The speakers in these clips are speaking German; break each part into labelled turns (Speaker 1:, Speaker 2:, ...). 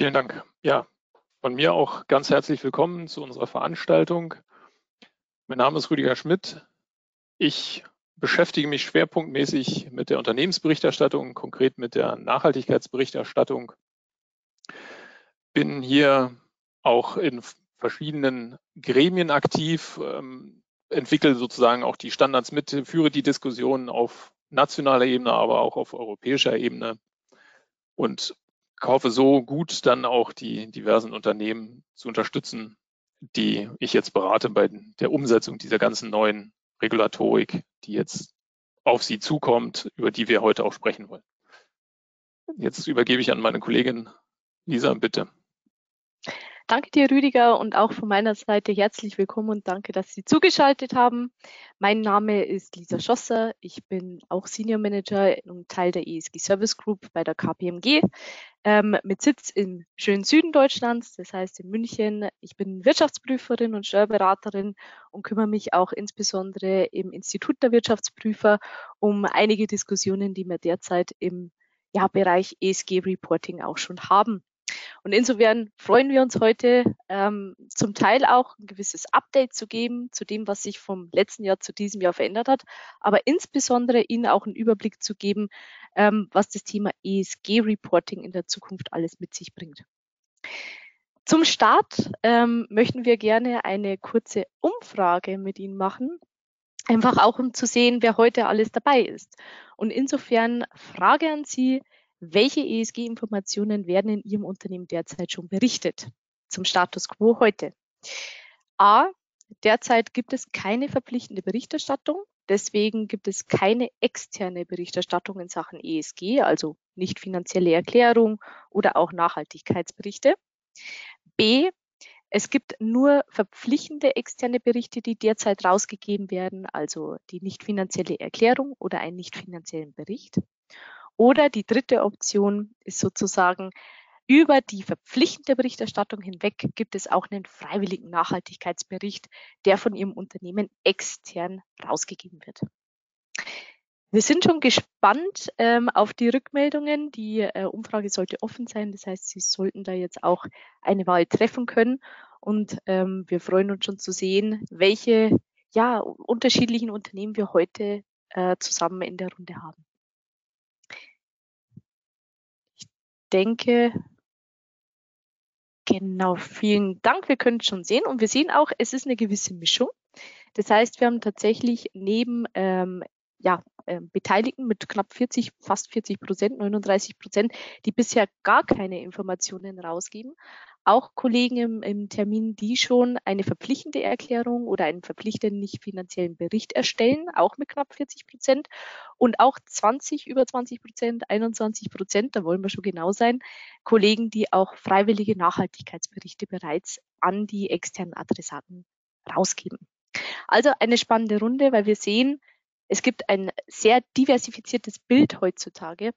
Speaker 1: Vielen Dank. Ja, von mir auch ganz herzlich willkommen zu unserer Veranstaltung. Mein Name ist Rüdiger Schmidt. Ich beschäftige mich schwerpunktmäßig mit der Unternehmensberichterstattung, konkret mit der Nachhaltigkeitsberichterstattung. Bin hier auch in verschiedenen Gremien aktiv, ähm, entwickle sozusagen auch die Standards mit, führe die Diskussionen auf nationaler Ebene, aber auch auf europäischer Ebene und kaufe so gut dann auch die diversen Unternehmen zu unterstützen, die ich jetzt berate bei der Umsetzung dieser ganzen neuen Regulatorik, die jetzt auf Sie zukommt, über die wir heute auch sprechen wollen. Jetzt übergebe ich an meine Kollegin Lisa, bitte.
Speaker 2: Danke dir, Rüdiger, und auch von meiner Seite herzlich willkommen und danke, dass Sie zugeschaltet haben. Mein Name ist Lisa Schosser. Ich bin auch Senior Manager und Teil der ESG Service Group bei der KPMG ähm, mit Sitz im schönen Süden Deutschlands, das heißt in München. Ich bin Wirtschaftsprüferin und Steuerberaterin und kümmere mich auch insbesondere im Institut der Wirtschaftsprüfer um einige Diskussionen, die wir derzeit im ja, Bereich ESG Reporting auch schon haben. Und insofern freuen wir uns heute ähm, zum Teil auch ein gewisses Update zu geben zu dem, was sich vom letzten Jahr zu diesem Jahr verändert hat, aber insbesondere Ihnen auch einen Überblick zu geben, ähm, was das Thema ESG-Reporting in der Zukunft alles mit sich bringt. Zum Start ähm, möchten wir gerne eine kurze Umfrage mit Ihnen machen, einfach auch um zu sehen, wer heute alles dabei ist. Und insofern Frage an Sie, welche ESG-Informationen werden in Ihrem Unternehmen derzeit schon berichtet? Zum Status quo heute. A. Derzeit gibt es keine verpflichtende Berichterstattung. Deswegen gibt es keine externe Berichterstattung in Sachen ESG, also nicht finanzielle Erklärung oder auch Nachhaltigkeitsberichte. B. Es gibt nur verpflichtende externe Berichte, die derzeit rausgegeben werden, also die nicht finanzielle Erklärung oder einen nicht finanziellen Bericht. Oder die dritte Option ist sozusagen, über die verpflichtende Berichterstattung hinweg gibt es auch einen freiwilligen Nachhaltigkeitsbericht, der von Ihrem Unternehmen extern rausgegeben wird. Wir sind schon gespannt ähm, auf die Rückmeldungen. Die äh, Umfrage sollte offen sein. Das heißt, Sie sollten da jetzt auch eine Wahl treffen können. Und ähm, wir freuen uns schon zu sehen, welche ja, unterschiedlichen Unternehmen wir heute äh, zusammen in der Runde haben. Denke, genau, vielen Dank. Wir können es schon sehen und wir sehen auch, es ist eine gewisse Mischung. Das heißt, wir haben tatsächlich neben ähm, ja, äh, Beteiligten mit knapp 40, fast 40 Prozent, 39 Prozent, die bisher gar keine Informationen rausgeben. Auch Kollegen im, im Termin, die schon eine verpflichtende Erklärung oder einen verpflichtenden nicht finanziellen Bericht erstellen, auch mit knapp 40 Prozent. Und auch 20, über 20 Prozent, 21 Prozent, da wollen wir schon genau sein, Kollegen, die auch freiwillige Nachhaltigkeitsberichte bereits an die externen Adressaten rausgeben. Also eine spannende Runde, weil wir sehen, es gibt ein sehr diversifiziertes Bild heutzutage,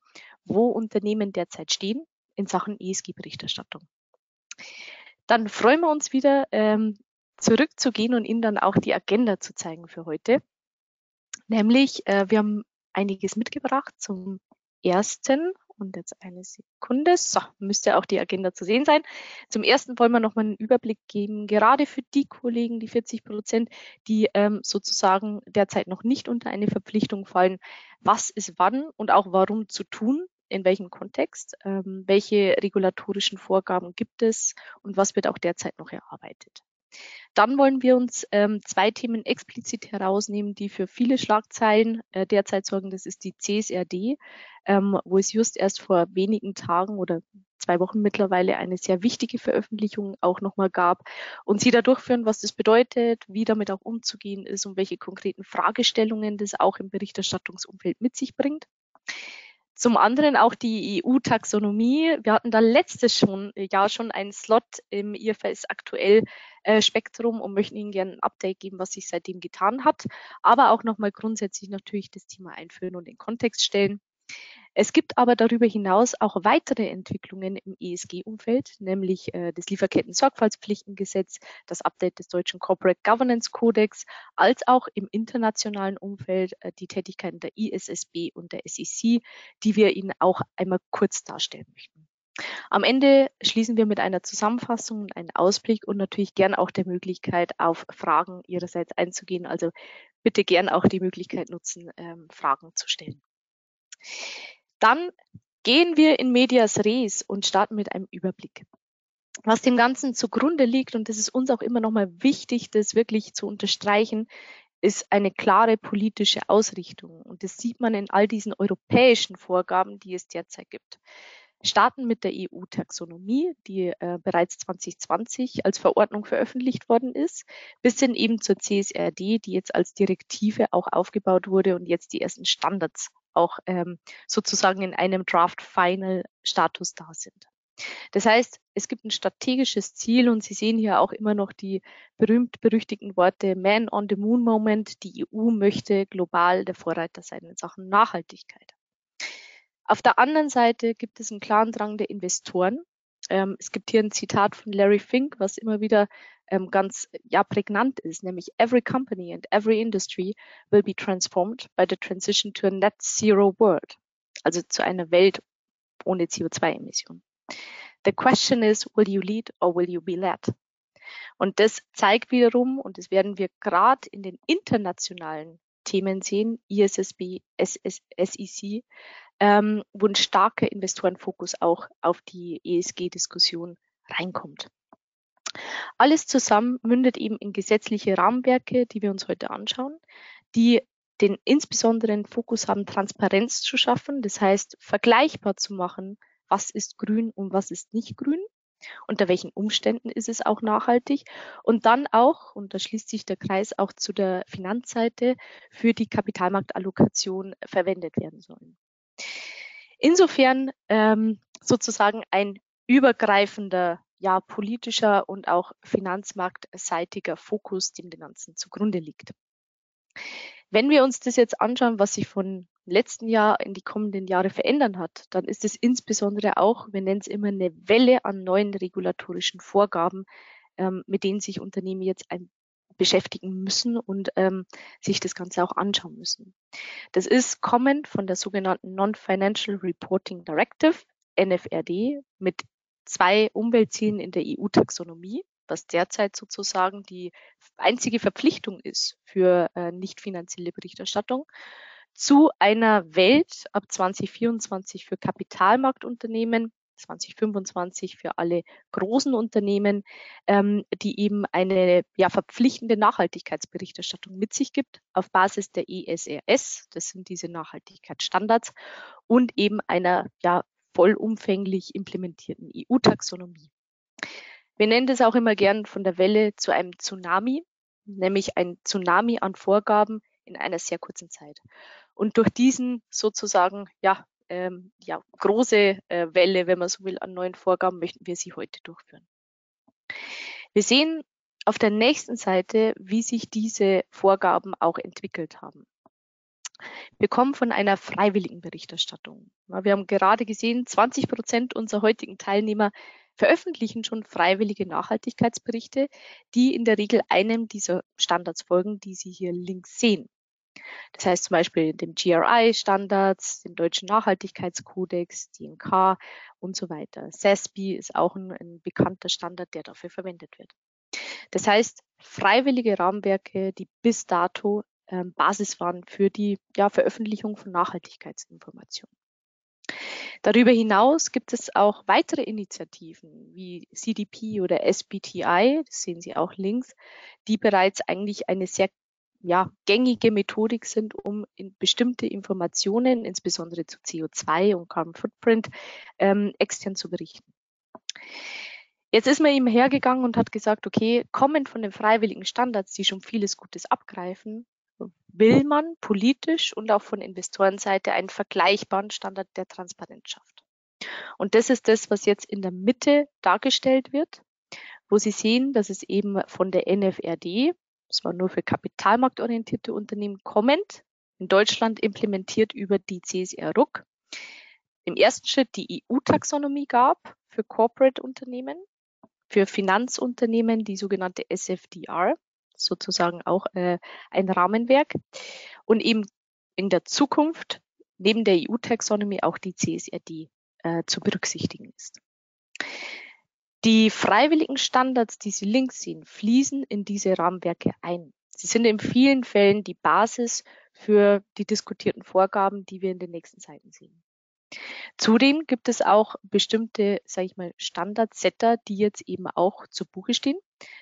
Speaker 2: wo Unternehmen derzeit stehen in Sachen ESG-Berichterstattung. Dann freuen wir uns wieder, ähm, zurückzugehen und Ihnen dann auch die Agenda zu zeigen für heute. Nämlich, äh, wir haben einiges mitgebracht zum ersten und jetzt eine Sekunde. So, müsste auch die Agenda zu sehen sein. Zum ersten wollen wir nochmal einen Überblick geben, gerade für die Kollegen, die 40 Prozent, die ähm, sozusagen derzeit noch nicht unter eine Verpflichtung fallen. Was ist wann und auch warum zu tun? In welchem Kontext? Ähm, welche regulatorischen Vorgaben gibt es und was wird auch derzeit noch erarbeitet? Dann wollen wir uns ähm, zwei Themen explizit herausnehmen, die für viele Schlagzeilen äh, derzeit sorgen. Das ist die CSRD, ähm, wo es just erst vor wenigen Tagen oder zwei Wochen mittlerweile eine sehr wichtige Veröffentlichung auch nochmal gab und Sie da durchführen, was das bedeutet, wie damit auch umzugehen ist und welche konkreten Fragestellungen das auch im Berichterstattungsumfeld mit sich bringt. Zum anderen auch die EU-Taxonomie. Wir hatten da letztes schon, Jahr schon einen Slot im IFS aktuell äh, Spektrum und möchten Ihnen gerne ein Update geben, was sich seitdem getan hat. Aber auch nochmal grundsätzlich natürlich das Thema einführen und in Kontext stellen. Es gibt aber darüber hinaus auch weitere Entwicklungen im ESG-Umfeld, nämlich äh, das Lieferketten-Sorgfaltspflichtengesetz, das Update des deutschen Corporate Governance Codex, als auch im internationalen Umfeld äh, die Tätigkeiten der ISSB und der SEC, die wir Ihnen auch einmal kurz darstellen möchten. Am Ende schließen wir mit einer Zusammenfassung und einem Ausblick und natürlich gern auch der Möglichkeit, auf Fragen Ihrerseits einzugehen. Also bitte gern auch die Möglichkeit nutzen, ähm, Fragen zu stellen. Dann gehen wir in Medias Res und starten mit einem Überblick. Was dem Ganzen zugrunde liegt, und das ist uns auch immer nochmal wichtig, das wirklich zu unterstreichen, ist eine klare politische Ausrichtung. Und das sieht man in all diesen europäischen Vorgaben, die es derzeit gibt. Starten mit der EU-Taxonomie, die äh, bereits 2020 als Verordnung veröffentlicht worden ist, bis hin eben zur CSRD, die jetzt als Direktive auch aufgebaut wurde und jetzt die ersten Standards auch ähm, sozusagen in einem Draft-Final-Status da sind. Das heißt, es gibt ein strategisches Ziel und Sie sehen hier auch immer noch die berühmt-berüchtigten Worte Man on the Moon Moment. Die EU möchte global der Vorreiter sein in Sachen Nachhaltigkeit. Auf der anderen Seite gibt es einen klaren Drang der Investoren. Ähm, es gibt hier ein Zitat von Larry Fink, was immer wieder ähm, ganz ja, prägnant ist, nämlich Every company and every industry will be transformed by the transition to a net zero world, also zu einer Welt ohne CO2-Emissionen. The question is, will you lead or will you be led? Und das zeigt wiederum, und das werden wir gerade in den internationalen Themen sehen, ISSB, SEC, ähm, wo ein starker Investorenfokus auch auf die ESG-Diskussion reinkommt. Alles zusammen mündet eben in gesetzliche Rahmenwerke, die wir uns heute anschauen, die den insbesonderen Fokus haben, Transparenz zu schaffen, das heißt vergleichbar zu machen, was ist grün und was ist nicht grün, unter welchen Umständen ist es auch nachhaltig und dann auch, und da schließt sich der Kreis auch zu der Finanzseite, für die Kapitalmarktallokation verwendet werden sollen. Insofern ähm, sozusagen ein übergreifender, ja, politischer und auch finanzmarktseitiger Fokus, dem dem Ganzen zugrunde liegt. Wenn wir uns das jetzt anschauen, was sich von letzten Jahr in die kommenden Jahre verändern hat, dann ist es insbesondere auch, wir nennen es immer eine Welle an neuen regulatorischen Vorgaben, ähm, mit denen sich Unternehmen jetzt ein, beschäftigen müssen und ähm, sich das Ganze auch anschauen müssen. Das ist kommend von der sogenannten Non-Financial Reporting Directive, NFRD, mit zwei Umweltzielen in der EU-Taxonomie, was derzeit sozusagen die einzige Verpflichtung ist für äh, nicht finanzielle Berichterstattung zu einer Welt ab 2024 für Kapitalmarktunternehmen, 2025 für alle großen Unternehmen, ähm, die eben eine ja, verpflichtende Nachhaltigkeitsberichterstattung mit sich gibt auf Basis der ESRS, das sind diese Nachhaltigkeitsstandards, und eben einer ja, vollumfänglich implementierten EU-Taxonomie. Wir nennen das auch immer gern von der Welle zu einem Tsunami, nämlich ein Tsunami an Vorgaben in einer sehr kurzen Zeit. Und durch diesen sozusagen, ja, ähm, ja, große äh, Welle, wenn man so will, an neuen Vorgaben möchten wir sie heute durchführen. Wir sehen auf der nächsten Seite, wie sich diese Vorgaben auch entwickelt haben. Wir kommen von einer freiwilligen Berichterstattung. Wir haben gerade gesehen, 20 Prozent unserer heutigen Teilnehmer veröffentlichen schon freiwillige Nachhaltigkeitsberichte, die in der Regel einem dieser Standards folgen, die Sie hier links sehen. Das heißt zum Beispiel dem GRI-Standards, dem Deutschen Nachhaltigkeitskodex, DNK und so weiter. SASB ist auch ein, ein bekannter Standard, der dafür verwendet wird. Das heißt, freiwillige Rahmenwerke, die bis dato ähm, Basis waren für die ja, Veröffentlichung von Nachhaltigkeitsinformationen. Darüber hinaus gibt es auch weitere Initiativen wie CDP oder SBTI, das sehen Sie auch links, die bereits eigentlich eine sehr ja, gängige Methodik sind, um in bestimmte Informationen, insbesondere zu CO2 und Carbon Footprint, ähm, extern zu berichten. Jetzt ist man eben hergegangen und hat gesagt, okay, kommend von den freiwilligen Standards, die schon vieles Gutes abgreifen, will man politisch und auch von Investorenseite einen vergleichbaren Standard der Transparenz schafft. Und das ist das, was jetzt in der Mitte dargestellt wird, wo Sie sehen, dass es eben von der NFRD, das war nur für kapitalmarktorientierte Unternehmen kommend, in Deutschland implementiert über die CSR-RUC. Im ersten Schritt die EU-Taxonomie gab für Corporate-Unternehmen, für Finanzunternehmen die sogenannte SFDR, sozusagen auch äh, ein Rahmenwerk und eben in der Zukunft neben der EU-Taxonomie auch die CSRD äh, zu berücksichtigen ist. Die freiwilligen Standards, die Sie links sehen, fließen in diese Rahmenwerke ein. Sie sind in vielen Fällen die Basis für die diskutierten Vorgaben, die wir in den nächsten Seiten sehen. Zudem gibt es auch bestimmte, sage ich mal, Standardsetter, die jetzt eben auch zu Buche stehen.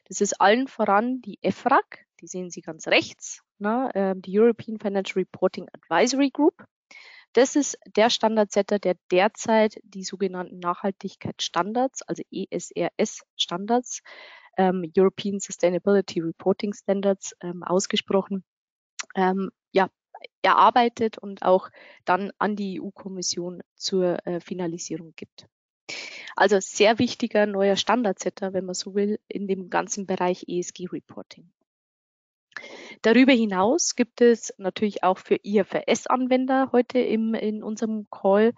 Speaker 2: Das ist allen voran die EFRAG, die sehen Sie ganz rechts, ne, äh, die European Financial Reporting Advisory Group. Das ist der Standardsetter, der derzeit die sogenannten Nachhaltigkeitsstandards, also ESRS-Standards, ähm, European Sustainability Reporting Standards ähm, ausgesprochen, ähm, ja, erarbeitet und auch dann an die EU-Kommission zur äh, Finalisierung gibt. Also sehr wichtiger neuer Standardsetter, wenn man so will, in dem ganzen Bereich ESG-Reporting. Darüber hinaus gibt es natürlich auch für IFRS-Anwender heute im, in unserem Call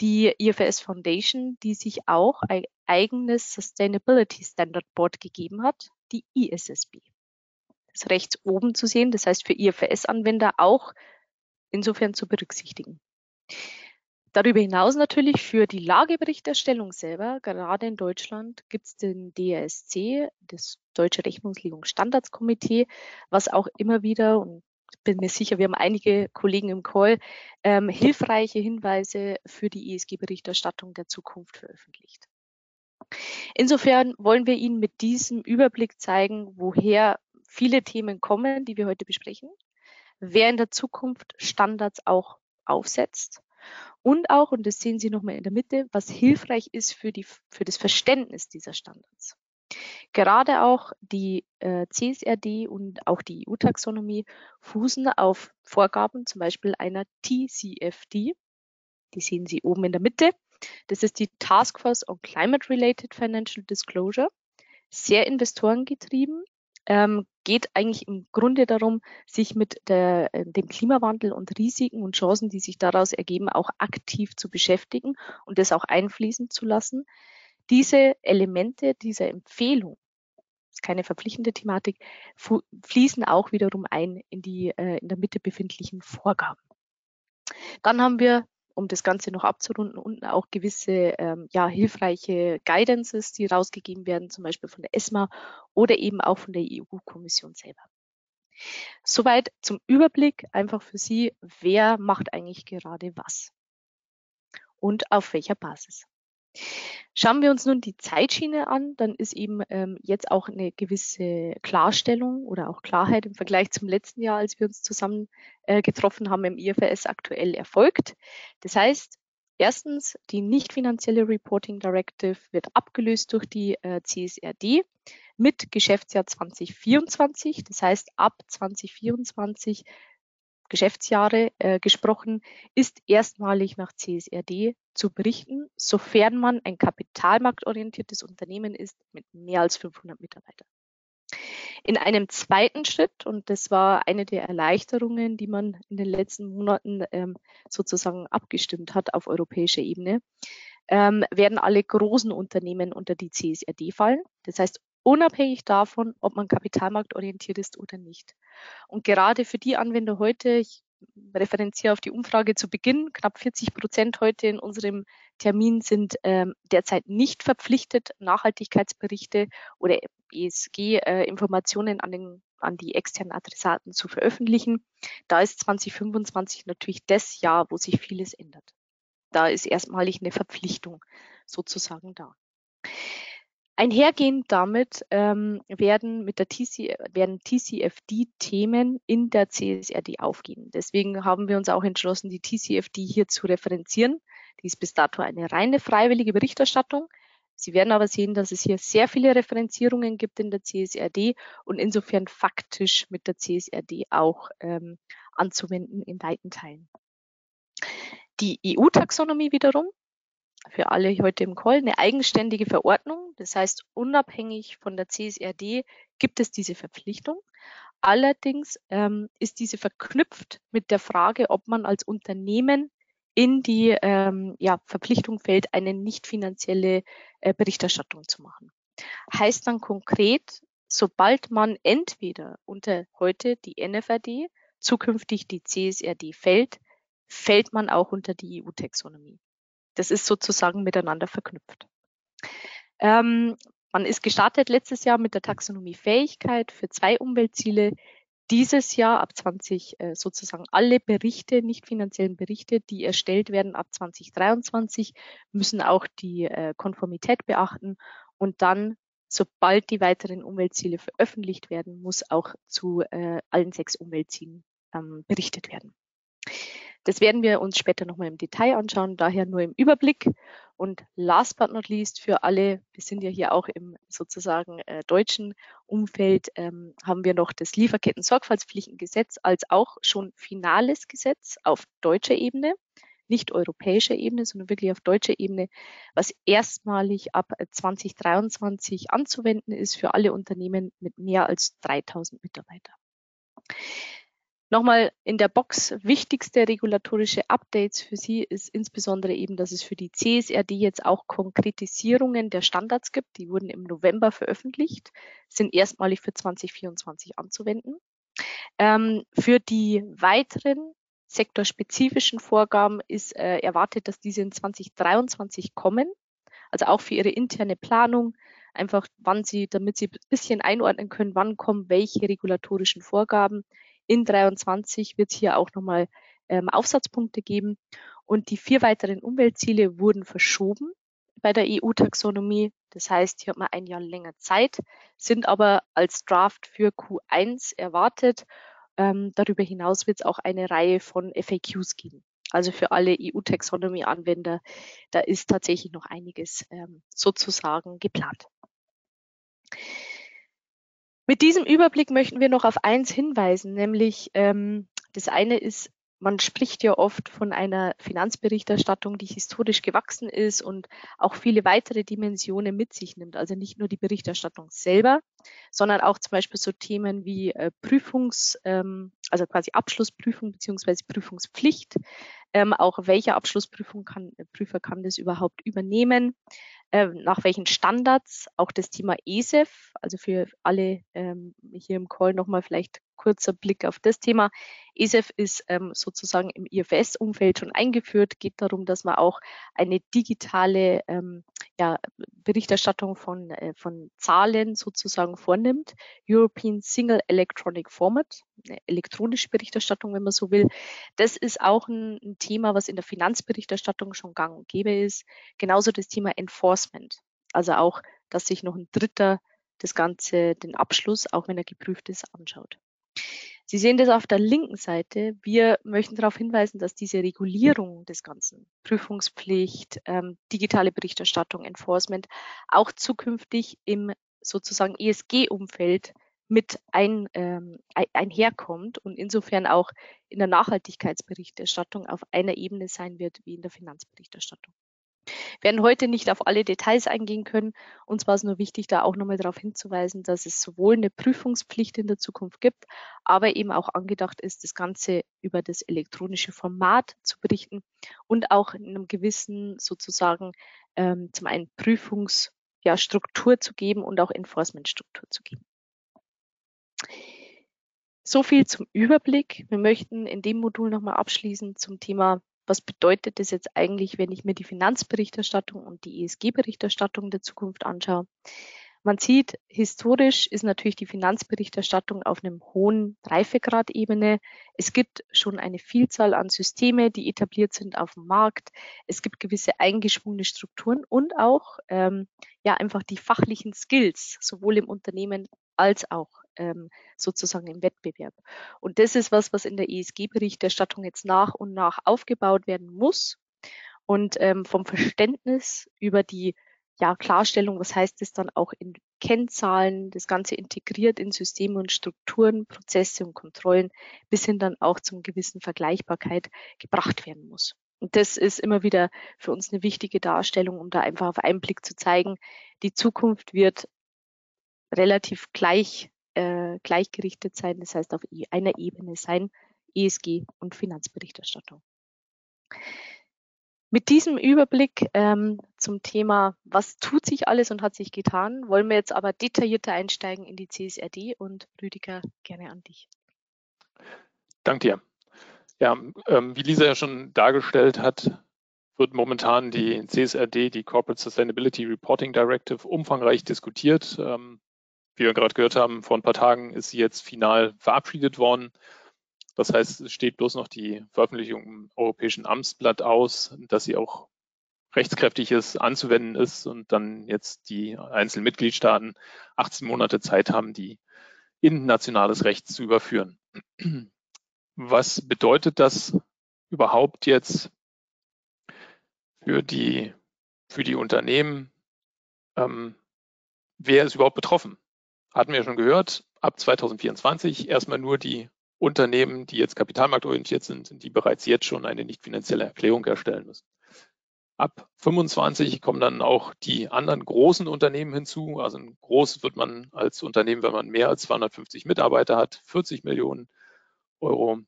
Speaker 2: die IFRS Foundation, die sich auch ein eigenes Sustainability Standard Board gegeben hat, die ISSB. Ist rechts oben zu sehen, das heißt für IFRS-Anwender auch insofern zu berücksichtigen. Darüber hinaus natürlich für die Lageberichterstellung selber, gerade in Deutschland, gibt es den DRSC, das Deutsche Rechnungslegungsstandardskomitee, was auch immer wieder, und ich bin mir sicher, wir haben einige Kollegen im Call, ähm, hilfreiche Hinweise für die ESG-Berichterstattung der Zukunft veröffentlicht. Insofern wollen wir Ihnen mit diesem Überblick zeigen, woher viele Themen kommen, die wir heute besprechen, wer in der Zukunft Standards auch aufsetzt und auch, und das sehen Sie nochmal in der Mitte, was hilfreich ist für, die, für das Verständnis dieser Standards. Gerade auch die äh, CSRD und auch die EU-Taxonomie fußen auf Vorgaben, zum Beispiel einer TCFD. Die sehen Sie oben in der Mitte. Das ist die Task Force on Climate Related Financial Disclosure. Sehr investorengetrieben, ähm, geht eigentlich im Grunde darum, sich mit der, äh, dem Klimawandel und Risiken und Chancen, die sich daraus ergeben, auch aktiv zu beschäftigen und das auch einfließen zu lassen. Diese Elemente dieser Empfehlung, ist keine verpflichtende Thematik, fließen auch wiederum ein in die äh, in der Mitte befindlichen Vorgaben. Dann haben wir um das Ganze noch abzurunden, unten auch gewisse ähm, ja, hilfreiche Guidances, die rausgegeben werden, zum Beispiel von der ESMA oder eben auch von der EU-Kommission selber. Soweit zum Überblick einfach für Sie, wer macht eigentlich gerade was und auf welcher Basis. Schauen wir uns nun die Zeitschiene an, dann ist eben ähm, jetzt auch eine gewisse Klarstellung oder auch Klarheit im Vergleich zum letzten Jahr, als wir uns zusammen äh, getroffen haben im IFRS aktuell erfolgt. Das heißt, erstens, die nicht finanzielle Reporting Directive wird abgelöst durch die äh, CSRD mit Geschäftsjahr 2024. Das heißt, ab 2024 Geschäftsjahre äh, gesprochen, ist erstmalig nach CSRD zu berichten, sofern man ein kapitalmarktorientiertes Unternehmen ist mit mehr als 500 Mitarbeitern. In einem zweiten Schritt, und das war eine der Erleichterungen, die man in den letzten Monaten ähm, sozusagen abgestimmt hat auf europäischer Ebene, ähm, werden alle großen Unternehmen unter die CSRD fallen. Das heißt, unabhängig davon, ob man kapitalmarktorientiert ist oder nicht. Und gerade für die Anwender heute, ich referenziere auf die Umfrage zu Beginn, knapp 40 Prozent heute in unserem Termin sind ähm, derzeit nicht verpflichtet, Nachhaltigkeitsberichte oder ESG-Informationen äh, an, an die externen Adressaten zu veröffentlichen. Da ist 2025 natürlich das Jahr, wo sich vieles ändert. Da ist erstmalig eine Verpflichtung sozusagen da. Einhergehend damit ähm, werden mit der TC, werden TCFD-Themen in der CSRD aufgehen. Deswegen haben wir uns auch entschlossen, die TCFD hier zu referenzieren. Die ist bis dato eine reine freiwillige Berichterstattung. Sie werden aber sehen, dass es hier sehr viele Referenzierungen gibt in der CSRD und insofern faktisch mit der CSRD auch ähm, anzuwenden in weiten Teilen. Die EU-Taxonomie wiederum für alle heute im Call eine eigenständige Verordnung. Das heißt, unabhängig von der CSRD gibt es diese Verpflichtung. Allerdings ähm, ist diese verknüpft mit der Frage, ob man als Unternehmen in die ähm, ja, Verpflichtung fällt, eine nicht finanzielle äh, Berichterstattung zu machen. Heißt dann konkret, sobald man entweder unter heute die NFRD, zukünftig die CSRD fällt, fällt man auch unter die EU-Taxonomie. Das ist sozusagen miteinander verknüpft. Ähm, man ist gestartet letztes Jahr mit der Taxonomie Fähigkeit für zwei Umweltziele. Dieses Jahr ab 20 äh, sozusagen alle Berichte, nicht finanziellen Berichte, die erstellt werden ab 2023, müssen auch die äh, Konformität beachten und dann sobald die weiteren Umweltziele veröffentlicht werden, muss auch zu äh, allen sechs Umweltzielen ähm, berichtet werden. Das werden wir uns später nochmal im Detail anschauen, daher nur im Überblick. Und last but not least für alle, wir sind ja hier auch im sozusagen äh, deutschen Umfeld, ähm, haben wir noch das Lieferketten-Sorgfaltspflichtengesetz als auch schon finales Gesetz auf deutscher Ebene nicht europäischer Ebene, sondern wirklich auf deutscher Ebene, was erstmalig ab 2023 anzuwenden ist für alle Unternehmen mit mehr als 3000 Mitarbeitern. Nochmal in der Box wichtigste regulatorische Updates für Sie ist insbesondere eben, dass es für die CSRD jetzt auch Konkretisierungen der Standards gibt. Die wurden im November veröffentlicht, sind erstmalig für 2024 anzuwenden. Ähm, für die weiteren sektorspezifischen Vorgaben ist äh, erwartet, dass diese in 2023 kommen. Also auch für Ihre interne Planung, einfach wann Sie, damit Sie ein bisschen einordnen können, wann kommen welche regulatorischen Vorgaben. In 23 wird es hier auch nochmal ähm, Aufsatzpunkte geben. Und die vier weiteren Umweltziele wurden verschoben bei der EU-Taxonomie. Das heißt, hier hat man ein Jahr länger Zeit, sind aber als Draft für Q1 erwartet ähm, darüber hinaus wird es auch eine Reihe von FAQs geben. Also für alle EU-Taxonomy-Anwender, da ist tatsächlich noch einiges ähm, sozusagen geplant. Mit diesem Überblick möchten wir noch auf eins hinweisen, nämlich ähm, das eine ist man spricht ja oft von einer Finanzberichterstattung, die historisch gewachsen ist und auch viele weitere Dimensionen mit sich nimmt. Also nicht nur die Berichterstattung selber, sondern auch zum Beispiel so Themen wie äh, Prüfungs, ähm, also quasi Abschlussprüfung beziehungsweise Prüfungspflicht. Ähm, auch welcher Abschlussprüfung kann, Prüfer kann das überhaupt übernehmen? Äh, nach welchen Standards? Auch das Thema ESEF, also für alle ähm, hier im Call nochmal vielleicht kurzer Blick auf das Thema. ESEF ist ähm, sozusagen im IFS-Umfeld schon eingeführt, geht darum, dass man auch eine digitale ähm, ja, Berichterstattung von, äh, von Zahlen sozusagen vornimmt. European Single Electronic Format, eine elektronische Berichterstattung, wenn man so will. Das ist auch ein, ein Thema, was in der Finanzberichterstattung schon gang und gäbe ist. Genauso das Thema Enforcement. Also auch, dass sich noch ein Dritter das Ganze, den Abschluss, auch wenn er geprüft ist, anschaut. Sie sehen das auf der linken Seite. Wir möchten darauf hinweisen, dass diese Regulierung des Ganzen, Prüfungspflicht, ähm, digitale Berichterstattung, Enforcement, auch zukünftig im sozusagen ESG-Umfeld mit ein, ähm, einherkommt und insofern auch in der Nachhaltigkeitsberichterstattung auf einer Ebene sein wird wie in der Finanzberichterstattung. Wir werden heute nicht auf alle Details eingehen können. Uns war es nur wichtig, da auch nochmal darauf hinzuweisen, dass es sowohl eine Prüfungspflicht in der Zukunft gibt, aber eben auch angedacht ist, das Ganze über das elektronische Format zu berichten und auch in einem gewissen sozusagen ähm, zum einen Prüfungsstruktur ja, zu geben und auch Enforcementstruktur zu geben. So viel zum Überblick. Wir möchten in dem Modul nochmal abschließen zum Thema was bedeutet das jetzt eigentlich, wenn ich mir die Finanzberichterstattung und die ESG-Berichterstattung der Zukunft anschaue? Man sieht, historisch ist natürlich die Finanzberichterstattung auf einem hohen Reifegrad-Ebene. Es gibt schon eine Vielzahl an Systeme, die etabliert sind auf dem Markt. Es gibt gewisse eingeschwungene Strukturen und auch ähm, ja einfach die fachlichen Skills, sowohl im Unternehmen als auch ähm, sozusagen im Wettbewerb. Und das ist was, was in der ESG-Berichterstattung jetzt nach und nach aufgebaut werden muss. Und ähm, vom Verständnis über die ja, Klarstellung, was heißt es dann auch in Kennzahlen, das Ganze integriert in Systeme und Strukturen, Prozesse und Kontrollen, bis hin dann auch zum gewissen Vergleichbarkeit gebracht werden muss. Und das ist immer wieder für uns eine wichtige Darstellung, um da einfach auf einen Blick zu zeigen, die Zukunft wird relativ gleich, äh, gleichgerichtet sein, das heißt auf e, einer Ebene sein, ESG und Finanzberichterstattung. Mit diesem Überblick ähm, zum Thema, was tut sich alles und hat sich getan, wollen wir jetzt aber detaillierter einsteigen in die CSRD und Rüdiger, gerne an dich.
Speaker 1: Danke dir. Ja, ähm, wie Lisa ja schon dargestellt hat, wird momentan die CSRD, die Corporate Sustainability Reporting Directive, umfangreich diskutiert. Ähm, wie wir gerade gehört haben, vor ein paar Tagen ist sie jetzt final verabschiedet worden. Das heißt, es steht bloß noch die Veröffentlichung im Europäischen Amtsblatt aus, dass sie auch rechtskräftig ist, anzuwenden ist und dann jetzt die einzelnen Mitgliedstaaten 18 Monate Zeit haben, die in nationales Recht zu überführen. Was bedeutet das überhaupt jetzt für die, für die Unternehmen? Ähm, wer ist überhaupt betroffen? Hatten wir schon gehört, ab 2024 erstmal nur die Unternehmen, die jetzt kapitalmarktorientiert sind, die bereits jetzt schon eine nicht finanzielle Erklärung erstellen müssen. Ab 25 kommen dann auch die anderen großen Unternehmen hinzu. Also ein groß wird man als Unternehmen, wenn man mehr als 250 Mitarbeiter hat, 40 Millionen Euro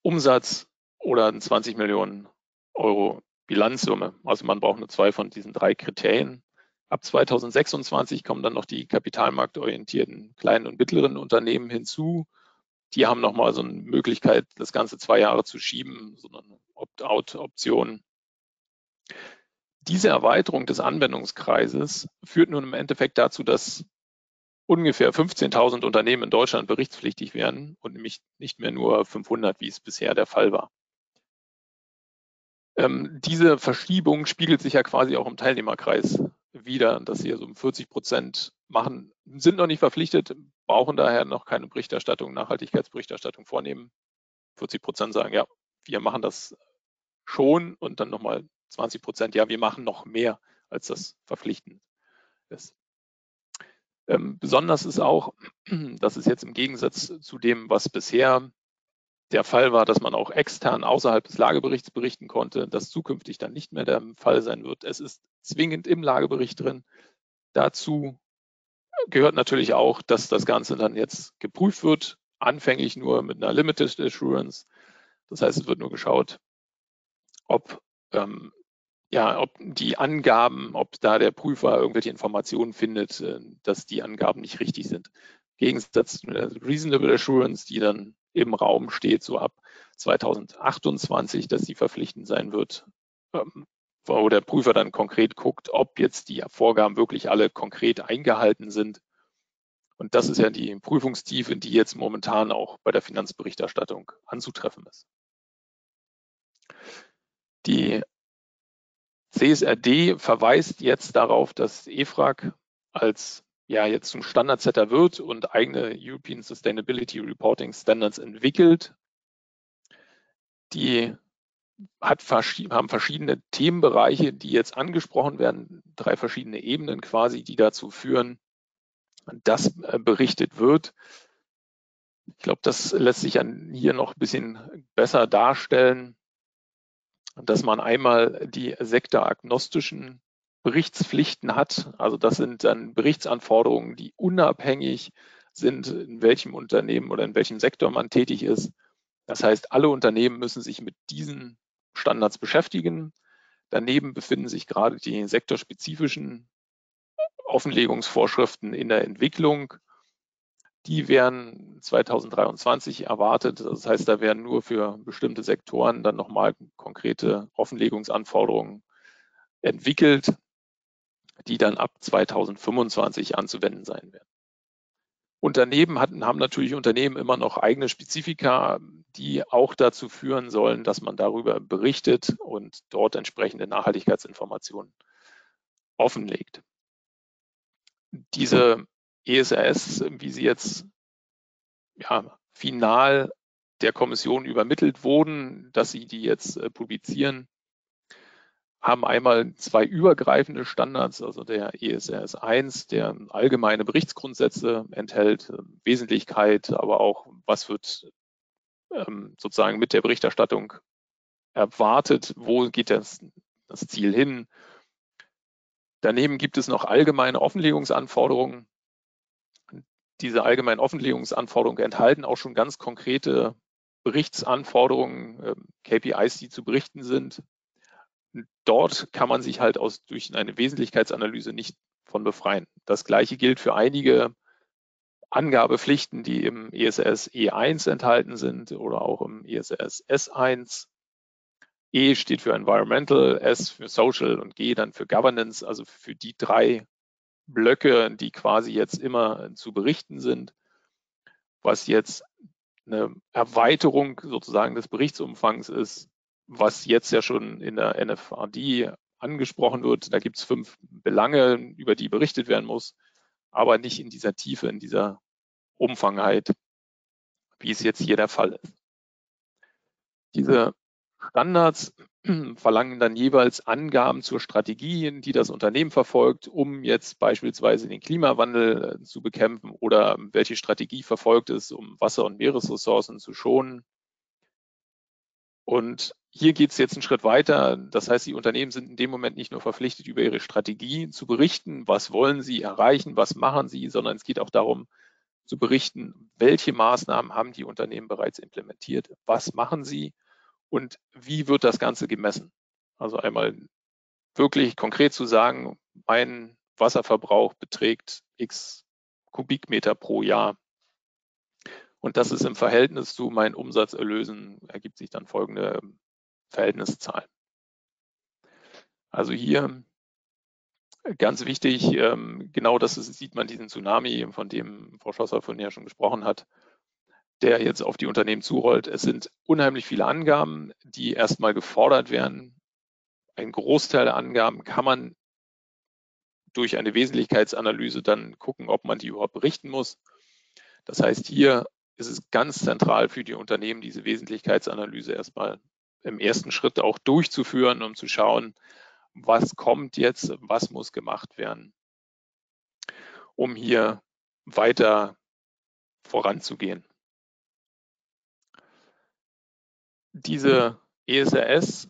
Speaker 1: Umsatz oder 20 Millionen Euro Bilanzsumme. Also man braucht nur zwei von diesen drei Kriterien. Ab 2026 kommen dann noch die kapitalmarktorientierten kleinen und mittleren Unternehmen hinzu. Die haben nochmal so eine Möglichkeit, das Ganze zwei Jahre zu schieben, so eine Opt-out-Option diese Erweiterung des Anwendungskreises führt nun im Endeffekt dazu, dass ungefähr 15.000 Unternehmen in Deutschland berichtspflichtig werden und nämlich nicht mehr nur 500, wie es bisher der Fall war. Ähm, diese Verschiebung spiegelt sich ja quasi auch im Teilnehmerkreis wieder, dass sie also um 40 Prozent machen, sind noch nicht verpflichtet, brauchen daher noch keine Berichterstattung, Nachhaltigkeitsberichterstattung vornehmen. 40 Prozent sagen, ja, wir machen das schon und dann nochmal 20 Prozent, ja, wir machen noch mehr, als das verpflichtend ist. Ähm, besonders ist auch, dass es jetzt im Gegensatz zu dem, was bisher der Fall war, dass man auch extern außerhalb des Lageberichts berichten konnte, das zukünftig dann nicht mehr der Fall sein wird. Es ist zwingend im Lagebericht drin. Dazu gehört natürlich auch, dass das Ganze dann jetzt geprüft wird, anfänglich nur mit einer Limited Assurance. Das heißt, es wird nur geschaut, ob ähm, ja, ob die Angaben, ob da der Prüfer irgendwelche Informationen findet, äh, dass die Angaben nicht richtig sind. Gegensatz zu der Reasonable Assurance, die dann im Raum steht, so ab 2028, dass die verpflichtend sein wird, ähm, wo der Prüfer dann konkret guckt, ob jetzt die Vorgaben wirklich alle konkret eingehalten sind. Und das ist ja die Prüfungstiefe, die jetzt momentan auch bei der Finanzberichterstattung anzutreffen ist. Die CSRD verweist jetzt darauf, dass EFRAG als ja jetzt zum Standardsetter wird und eigene European Sustainability Reporting Standards entwickelt. Die hat, haben verschiedene Themenbereiche, die jetzt angesprochen werden, drei verschiedene Ebenen quasi, die dazu führen, dass äh, berichtet wird. Ich glaube, das lässt sich hier noch ein bisschen besser darstellen dass man einmal die sektoragnostischen Berichtspflichten hat. Also das sind dann Berichtsanforderungen, die unabhängig sind, in welchem Unternehmen oder in welchem Sektor man tätig ist. Das heißt, alle Unternehmen müssen sich mit diesen Standards beschäftigen. Daneben befinden sich gerade die sektorspezifischen Offenlegungsvorschriften in der Entwicklung. Die werden 2023 erwartet. Das heißt, da werden nur für bestimmte Sektoren dann nochmal konkrete Offenlegungsanforderungen entwickelt, die dann ab 2025 anzuwenden sein werden. Unternehmen hatten, haben natürlich Unternehmen immer noch eigene Spezifika, die auch dazu führen sollen, dass man darüber berichtet und dort entsprechende Nachhaltigkeitsinformationen offenlegt. Diese ESRS, wie sie jetzt ja, final der Kommission übermittelt wurden, dass sie die jetzt äh, publizieren, haben einmal zwei übergreifende Standards, also der ESRS 1, der allgemeine Berichtsgrundsätze enthält, äh, Wesentlichkeit, aber auch was wird ähm, sozusagen mit der Berichterstattung erwartet, wo geht das, das Ziel hin. Daneben gibt es noch allgemeine Offenlegungsanforderungen, diese allgemeinen Offenlegungsanforderungen enthalten auch schon ganz konkrete Berichtsanforderungen, ähm, KPIs, die zu berichten sind. Dort kann man sich halt aus, durch eine Wesentlichkeitsanalyse nicht von befreien. Das gleiche gilt für einige Angabepflichten, die im ESS E1 enthalten sind oder auch im ESS S1. E steht für Environmental, S für Social und G dann für Governance, also für die drei Blöcke, die quasi jetzt immer zu berichten sind, was jetzt eine Erweiterung sozusagen des Berichtsumfangs ist, was jetzt ja schon in der NFRD angesprochen wird. Da gibt es fünf Belange, über die berichtet werden muss, aber nicht in dieser Tiefe, in dieser Umfangheit, wie es jetzt hier der Fall ist. Diese Standards verlangen dann jeweils Angaben zur Strategie, die das Unternehmen verfolgt, um jetzt beispielsweise den Klimawandel äh, zu bekämpfen oder welche Strategie verfolgt es, um Wasser- und Meeresressourcen zu schonen. Und hier geht es jetzt einen Schritt weiter. Das heißt, die Unternehmen sind in dem Moment nicht nur verpflichtet, über ihre Strategie zu berichten, was wollen sie erreichen, was machen sie, sondern es geht auch darum zu berichten, welche Maßnahmen haben die Unternehmen bereits implementiert, was machen sie und wie wird das Ganze gemessen? Also einmal wirklich konkret zu sagen, mein Wasserverbrauch beträgt x Kubikmeter pro Jahr. Und das ist im Verhältnis zu meinen Umsatzerlösen, ergibt sich dann folgende Verhältniszahl. Also hier ganz wichtig, ähm, genau das sieht man diesen Tsunami, von dem Frau Schlosser von ja schon gesprochen hat der jetzt auf die Unternehmen zurollt. Es sind unheimlich viele Angaben, die erstmal gefordert werden. Ein Großteil der Angaben kann man durch eine Wesentlichkeitsanalyse dann gucken, ob man die überhaupt berichten muss. Das heißt, hier ist es ganz zentral für die Unternehmen, diese Wesentlichkeitsanalyse erstmal im ersten Schritt auch durchzuführen, um zu schauen, was kommt jetzt, was muss gemacht werden, um hier weiter voranzugehen. diese ESRS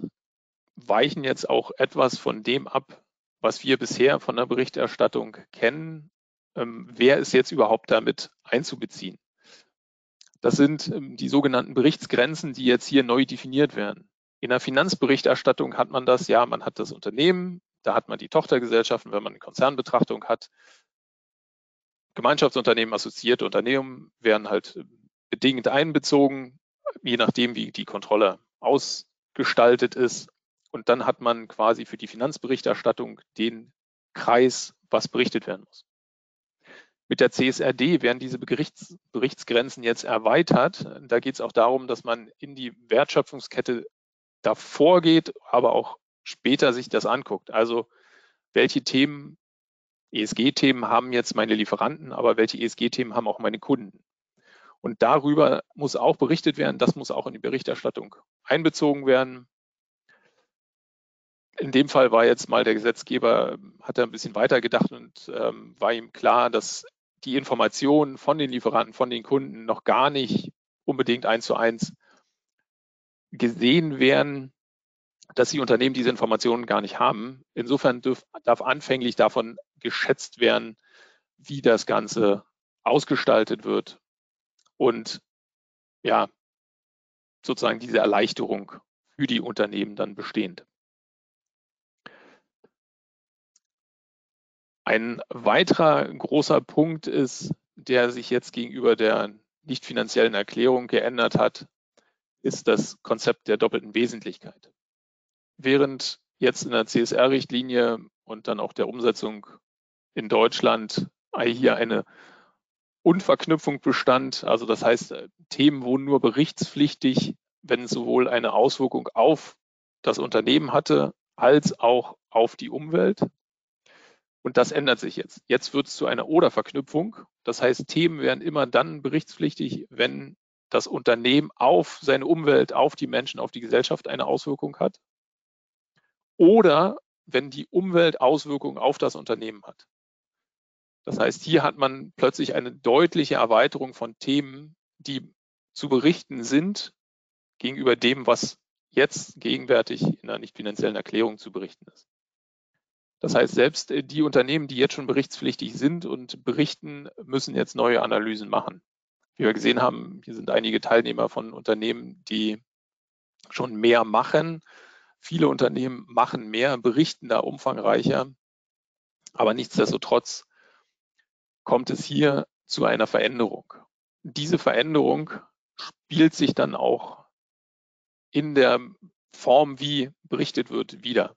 Speaker 1: weichen jetzt auch etwas von dem ab, was wir bisher von der Berichterstattung kennen. Ähm, wer ist jetzt überhaupt damit einzubeziehen? Das sind ähm, die sogenannten Berichtsgrenzen, die jetzt hier neu definiert werden. In der Finanzberichterstattung hat man das, ja, man hat das Unternehmen, da hat man die Tochtergesellschaften, wenn man eine Konzernbetrachtung hat. Gemeinschaftsunternehmen, assoziierte Unternehmen werden halt ähm, bedingt einbezogen je nachdem, wie die Kontrolle ausgestaltet ist. Und dann hat man quasi für die Finanzberichterstattung den Kreis, was berichtet werden muss. Mit der CSRD werden diese Berichts Berichtsgrenzen jetzt erweitert. Da geht es auch darum, dass man in die Wertschöpfungskette davor geht, aber auch später sich das anguckt. Also welche Themen, ESG-Themen haben jetzt meine Lieferanten, aber welche ESG-Themen haben auch meine Kunden? Und darüber muss auch berichtet werden. Das muss auch in die Berichterstattung einbezogen werden. In dem Fall war jetzt mal der Gesetzgeber, hat er ein bisschen weiter gedacht und ähm, war ihm klar, dass die Informationen von den Lieferanten, von den Kunden noch gar nicht unbedingt eins zu eins gesehen werden, dass die Unternehmen diese Informationen gar nicht haben. Insofern dürf, darf anfänglich davon geschätzt werden, wie das Ganze ausgestaltet wird und ja, sozusagen diese Erleichterung für die Unternehmen dann bestehend. Ein weiterer großer Punkt ist, der sich jetzt gegenüber der nicht finanziellen Erklärung geändert hat, ist das Konzept der doppelten Wesentlichkeit. Während jetzt in der CSR-Richtlinie und dann auch der Umsetzung in Deutschland hier eine Unverknüpfung bestand. Also das heißt, Themen wurden nur berichtspflichtig, wenn es sowohl eine Auswirkung auf das Unternehmen hatte, als auch auf die Umwelt. Und das ändert sich jetzt. Jetzt wird es zu einer Oder-Verknüpfung. Das heißt, Themen werden immer dann berichtspflichtig, wenn das Unternehmen auf seine Umwelt, auf die Menschen, auf die Gesellschaft eine Auswirkung hat. Oder wenn die Umwelt Auswirkungen auf das Unternehmen hat. Das heißt, hier hat man plötzlich eine deutliche Erweiterung von Themen, die zu berichten sind gegenüber dem, was jetzt gegenwärtig in einer nicht finanziellen Erklärung zu berichten ist. Das heißt, selbst äh, die Unternehmen, die jetzt schon berichtspflichtig sind und berichten, müssen jetzt neue Analysen machen. Wie wir gesehen haben, hier sind einige Teilnehmer von Unternehmen, die schon mehr machen. Viele Unternehmen machen mehr, berichten da umfangreicher. Aber nichtsdestotrotz kommt es hier zu einer Veränderung. Diese Veränderung spielt sich dann auch in der Form, wie berichtet wird, wieder.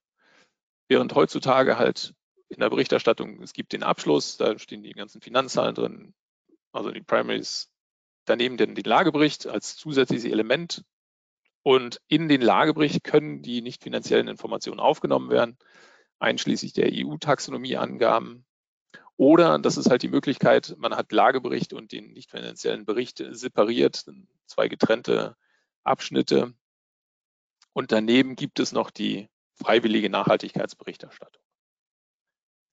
Speaker 1: Während heutzutage halt in der Berichterstattung, es gibt den Abschluss, da stehen die ganzen Finanzzahlen drin, also die Primaries, daneben den, den Lagebericht als zusätzliches Element und in den Lagebericht können die nicht finanziellen Informationen aufgenommen werden, einschließlich der EU-Taxonomie-Angaben. Oder das ist halt die Möglichkeit, man hat Lagebericht und den nicht finanziellen Bericht separiert, zwei getrennte Abschnitte. Und daneben gibt es noch die freiwillige Nachhaltigkeitsberichterstattung.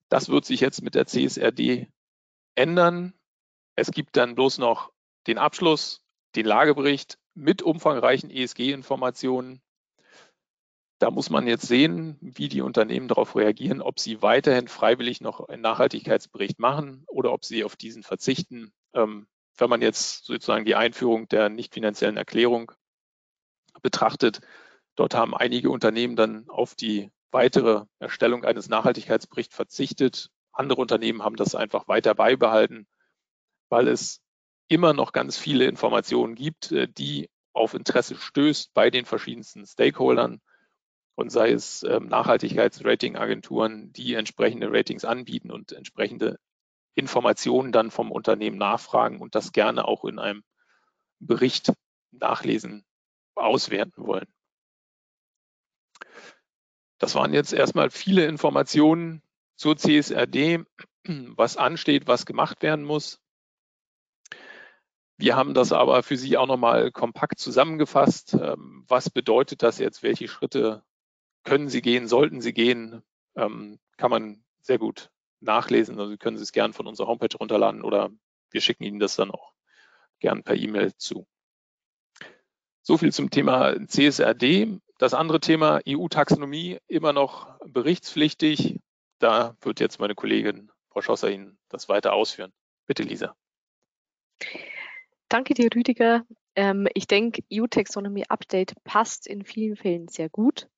Speaker 1: Das wird sich jetzt mit der CSRD ändern. Es gibt dann bloß noch den Abschluss, den Lagebericht mit umfangreichen ESG-Informationen. Da muss man jetzt sehen, wie die Unternehmen darauf reagieren, ob sie weiterhin freiwillig noch einen Nachhaltigkeitsbericht machen oder ob sie auf diesen verzichten. Ähm, wenn man jetzt sozusagen die Einführung der nicht finanziellen Erklärung betrachtet, dort haben einige Unternehmen dann auf die weitere Erstellung eines Nachhaltigkeitsberichts verzichtet. Andere Unternehmen haben das einfach weiter beibehalten, weil es immer noch ganz viele Informationen gibt, äh, die auf Interesse stößt bei den verschiedensten Stakeholdern und sei es ähm, Nachhaltigkeitsratingagenturen, die entsprechende Ratings anbieten und entsprechende Informationen dann vom Unternehmen nachfragen und das gerne auch in einem Bericht nachlesen, auswerten wollen. Das waren jetzt erstmal viele Informationen zur CSRD, was ansteht, was gemacht werden muss. Wir haben das aber für Sie auch nochmal kompakt zusammengefasst. Ähm, was bedeutet das jetzt? Welche Schritte können Sie gehen? Sollten Sie gehen? Ähm, kann man sehr gut nachlesen. Also Sie können es gern von unserer Homepage runterladen oder wir schicken Ihnen das dann auch gern per E-Mail zu. So viel zum Thema CSRD. Das andere Thema EU-Taxonomie immer noch berichtspflichtig. Da wird jetzt meine Kollegin Frau Schosser Ihnen das weiter ausführen. Bitte, Lisa.
Speaker 2: Danke dir, Rüdiger. Ähm, ich denke, EU-Taxonomy-Update passt in vielen Fällen sehr gut.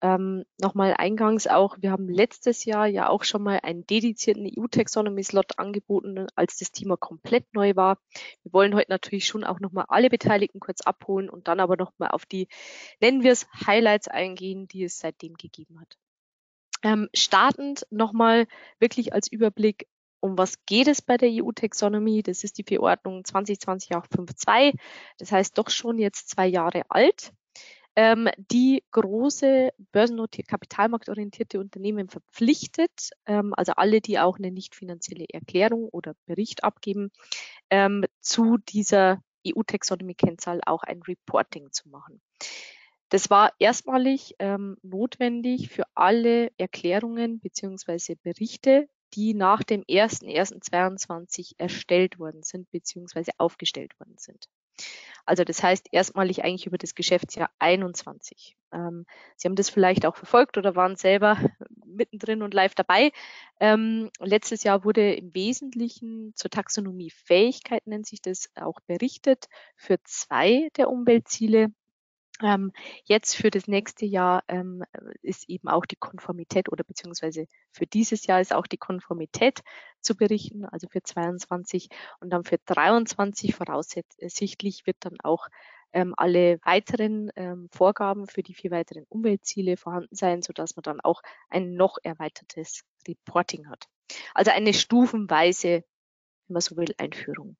Speaker 2: Ähm, Nochmal eingangs auch, wir haben letztes Jahr ja auch schon mal einen dedizierten EU-Taxonomy-Slot angeboten, als das Thema komplett neu war. Wir wollen heute natürlich schon auch nochmal alle Beteiligten kurz abholen und dann aber nochmal auf die, nennen wir es, Highlights eingehen, die es seitdem gegeben hat. Ähm, startend nochmal wirklich als Überblick, um was geht es bei der EU-Taxonomie? Das ist die Verordnung 2020-852. Das heißt doch schon jetzt zwei Jahre alt ähm, die große börsennotierte, kapitalmarktorientierte Unternehmen verpflichtet, ähm, also alle, die auch eine nicht finanzielle Erklärung oder Bericht abgeben, ähm, zu dieser EU-Taxonomy-Kennzahl auch ein Reporting zu machen. Das war erstmalig ähm, notwendig für alle Erklärungen beziehungsweise Berichte, die nach dem 1.1.22 erstellt worden sind beziehungsweise aufgestellt worden sind. Also das heißt erstmalig eigentlich über das Geschäftsjahr 21. Ähm, Sie haben das vielleicht auch verfolgt oder waren selber mittendrin und live dabei. Ähm, letztes Jahr wurde im Wesentlichen zur Taxonomie Fähigkeit, nennt sich das, auch berichtet für zwei der Umweltziele. Ähm, jetzt für das nächste Jahr ähm, ist eben auch die Konformität oder beziehungsweise für dieses Jahr ist auch die Konformität zu berichten, also für 22 und dann für 23 voraussichtlich wird dann auch ähm, alle weiteren ähm, Vorgaben für die vier weiteren Umweltziele vorhanden sein, sodass man dann auch ein noch erweitertes Reporting hat. Also eine stufenweise, wenn man so will, Einführung.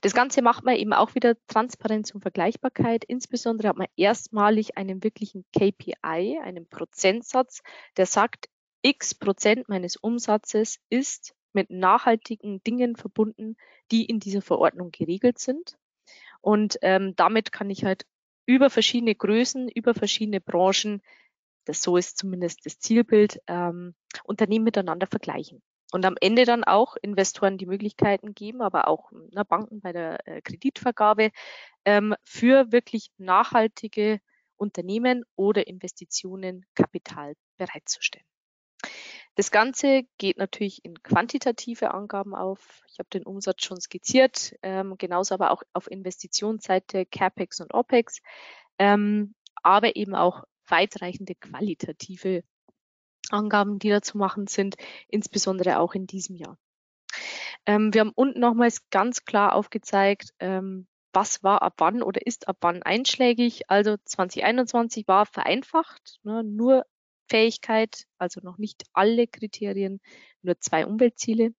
Speaker 2: Das Ganze macht man eben auch wieder Transparenz und Vergleichbarkeit. Insbesondere hat man erstmalig einen wirklichen KPI, einen Prozentsatz, der sagt, x Prozent meines Umsatzes ist mit nachhaltigen Dingen verbunden, die in dieser Verordnung geregelt sind. Und ähm, damit kann ich halt über verschiedene Größen, über verschiedene Branchen, das so ist zumindest das Zielbild, ähm, Unternehmen miteinander vergleichen und am Ende dann auch Investoren die Möglichkeiten geben, aber auch na, Banken bei der äh, Kreditvergabe ähm, für wirklich nachhaltige Unternehmen oder Investitionen Kapital bereitzustellen. Das Ganze geht natürlich in quantitative Angaben auf. Ich habe den Umsatz schon skizziert, ähm, genauso aber auch auf Investitionsseite CAPEX und OPEX, ähm, aber eben auch weitreichende qualitative Angaben, die da zu machen sind, insbesondere auch in diesem Jahr. Ähm, wir haben unten nochmals ganz klar aufgezeigt, ähm, was war ab wann oder ist ab wann einschlägig. Also 2021 war vereinfacht, ne, nur Fähigkeit, also noch nicht alle Kriterien, nur zwei Umweltziele.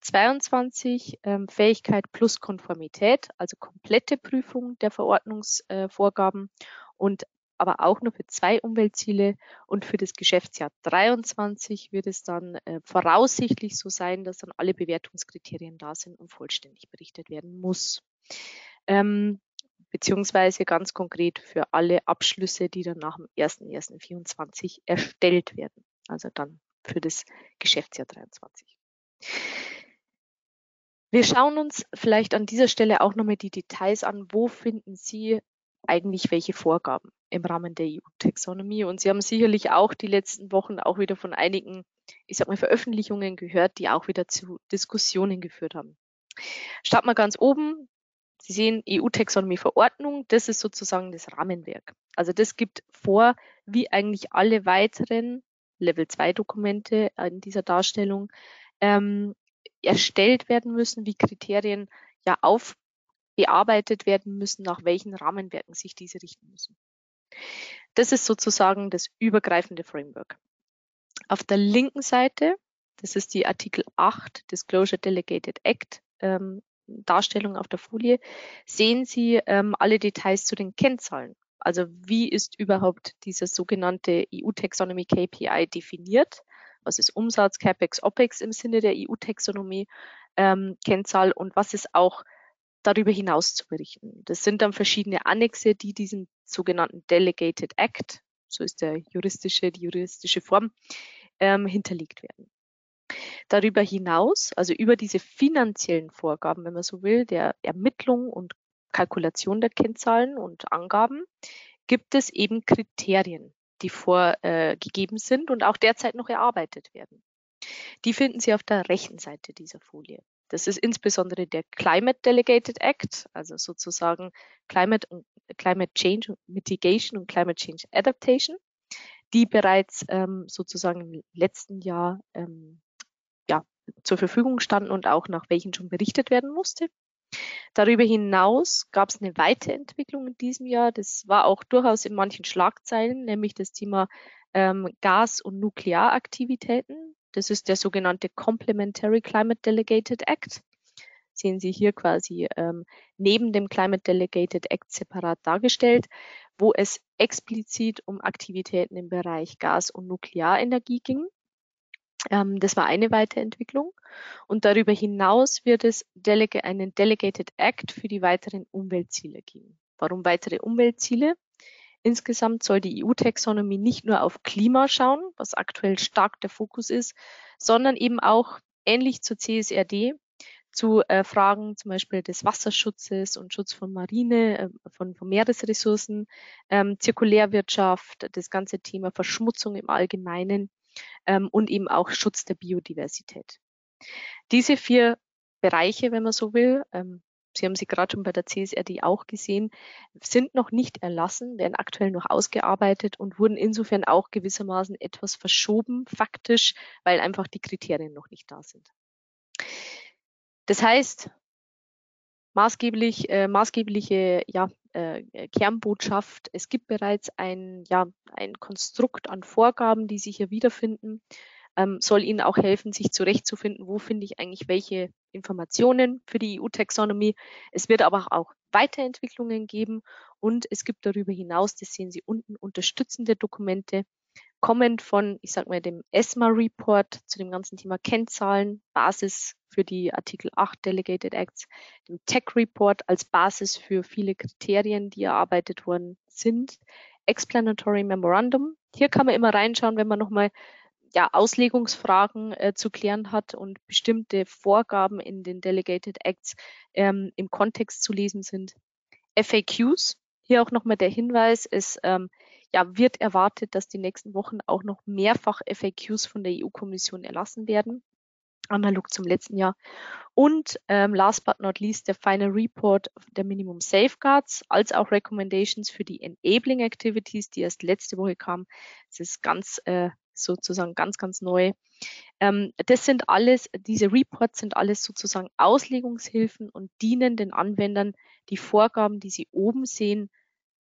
Speaker 2: 22 ähm, Fähigkeit plus Konformität, also komplette Prüfung der Verordnungsvorgaben äh, und aber auch nur für zwei Umweltziele und für das Geschäftsjahr 23 wird es dann äh, voraussichtlich so sein, dass dann alle Bewertungskriterien da sind und vollständig berichtet werden muss. Ähm, beziehungsweise ganz konkret für alle Abschlüsse, die dann nach dem 1.1.24 erstellt werden. Also dann für das Geschäftsjahr 23. Wir schauen uns vielleicht an dieser Stelle auch nochmal die Details an. Wo finden Sie eigentlich welche Vorgaben im Rahmen der EU-Taxonomie? Und Sie haben sicherlich auch die letzten Wochen auch wieder von einigen, ich sag mal, Veröffentlichungen gehört, die auch wieder zu Diskussionen geführt haben. Starten wir ganz oben. Sie sehen EU-Taxonomie-Verordnung. Das ist sozusagen das Rahmenwerk. Also das gibt vor, wie eigentlich alle weiteren Level-2-Dokumente in dieser Darstellung ähm, erstellt werden müssen, wie Kriterien ja aufbearbeitet werden müssen, nach welchen Rahmenwerken sich diese richten müssen. Das ist sozusagen das übergreifende Framework. Auf der linken Seite, das ist die Artikel 8 Disclosure Delegated Act ähm, Darstellung auf der Folie, sehen Sie ähm, alle Details zu den Kennzahlen. Also wie ist überhaupt dieser sogenannte EU-Taxonomy KPI definiert? was ist Umsatz, CAPEX, OPEX im Sinne der EU-Taxonomie, ähm, und was ist auch darüber hinaus zu berichten. Das sind dann verschiedene Annexe, die diesen sogenannten Delegated Act, so ist der juristische, die juristische Form, ähm, hinterlegt werden. Darüber hinaus, also über diese finanziellen Vorgaben, wenn man so will, der Ermittlung und Kalkulation der Kennzahlen und Angaben, gibt es eben Kriterien, die vorgegeben äh, sind und auch derzeit noch erarbeitet werden. Die finden Sie auf der rechten Seite dieser Folie. Das ist insbesondere der Climate Delegated Act, also sozusagen Climate, Climate Change Mitigation und Climate Change Adaptation, die bereits ähm, sozusagen im letzten Jahr ähm, ja, zur Verfügung standen und auch nach welchen schon berichtet werden musste. Darüber hinaus gab es eine Weiterentwicklung in diesem Jahr. Das war auch durchaus in manchen Schlagzeilen, nämlich das Thema ähm, Gas- und Nuklearaktivitäten. Das ist der sogenannte Complementary Climate Delegated Act. Sehen Sie hier quasi ähm, neben dem Climate Delegated Act separat dargestellt, wo es explizit um Aktivitäten im Bereich Gas- und Nuklearenergie ging. Ähm, das war eine Weiterentwicklung. Und darüber hinaus wird es Delega einen Delegated Act für die weiteren Umweltziele geben. Warum weitere Umweltziele? Insgesamt soll die EU-Taxonomie nicht nur auf Klima schauen, was aktuell stark der Fokus ist, sondern eben auch ähnlich zur CSRD zu äh, Fragen zum Beispiel des Wasserschutzes und Schutz von Marine, äh, von, von, Meeresressourcen, ähm, Zirkulärwirtschaft, das ganze Thema Verschmutzung im Allgemeinen ähm, und eben auch Schutz der Biodiversität. Diese vier Bereiche, wenn man so will, ähm, Sie haben sie gerade schon bei der CSRD auch gesehen, sind noch nicht erlassen, werden aktuell noch ausgearbeitet und wurden insofern auch gewissermaßen etwas verschoben, faktisch, weil einfach die Kriterien noch nicht da sind. Das heißt, maßgeblich, äh, maßgebliche ja, äh, Kernbotschaft, es gibt bereits ein, ja, ein Konstrukt an Vorgaben, die sich hier wiederfinden, ähm, soll Ihnen auch helfen, sich zurechtzufinden, wo finde ich eigentlich welche Informationen für die EU-Taxonomie. Es wird aber auch Weiterentwicklungen geben und es gibt darüber hinaus, das sehen Sie unten, unterstützende Dokumente, kommend von, ich sag mal, dem ESMA-Report zu dem ganzen Thema Kennzahlen, Basis für die Artikel 8 Delegated Acts, dem Tech-Report als Basis für viele Kriterien, die erarbeitet worden sind, Explanatory Memorandum. Hier kann man immer reinschauen, wenn man nochmal ja, Auslegungsfragen äh, zu klären hat und bestimmte Vorgaben in den Delegated Acts ähm, im Kontext zu lesen sind. FAQs, hier auch nochmal der Hinweis, es ähm, ja, wird erwartet, dass die nächsten Wochen auch noch mehrfach FAQs von der EU-Kommission erlassen werden, analog zum letzten Jahr. Und ähm, last but not least der Final Report der Minimum Safeguards, als auch Recommendations für die Enabling Activities, die erst letzte Woche kamen. Es ist ganz äh, sozusagen ganz, ganz neu. Ähm, das sind alles, diese Reports sind alles sozusagen Auslegungshilfen und dienen den Anwendern, die Vorgaben, die sie oben sehen,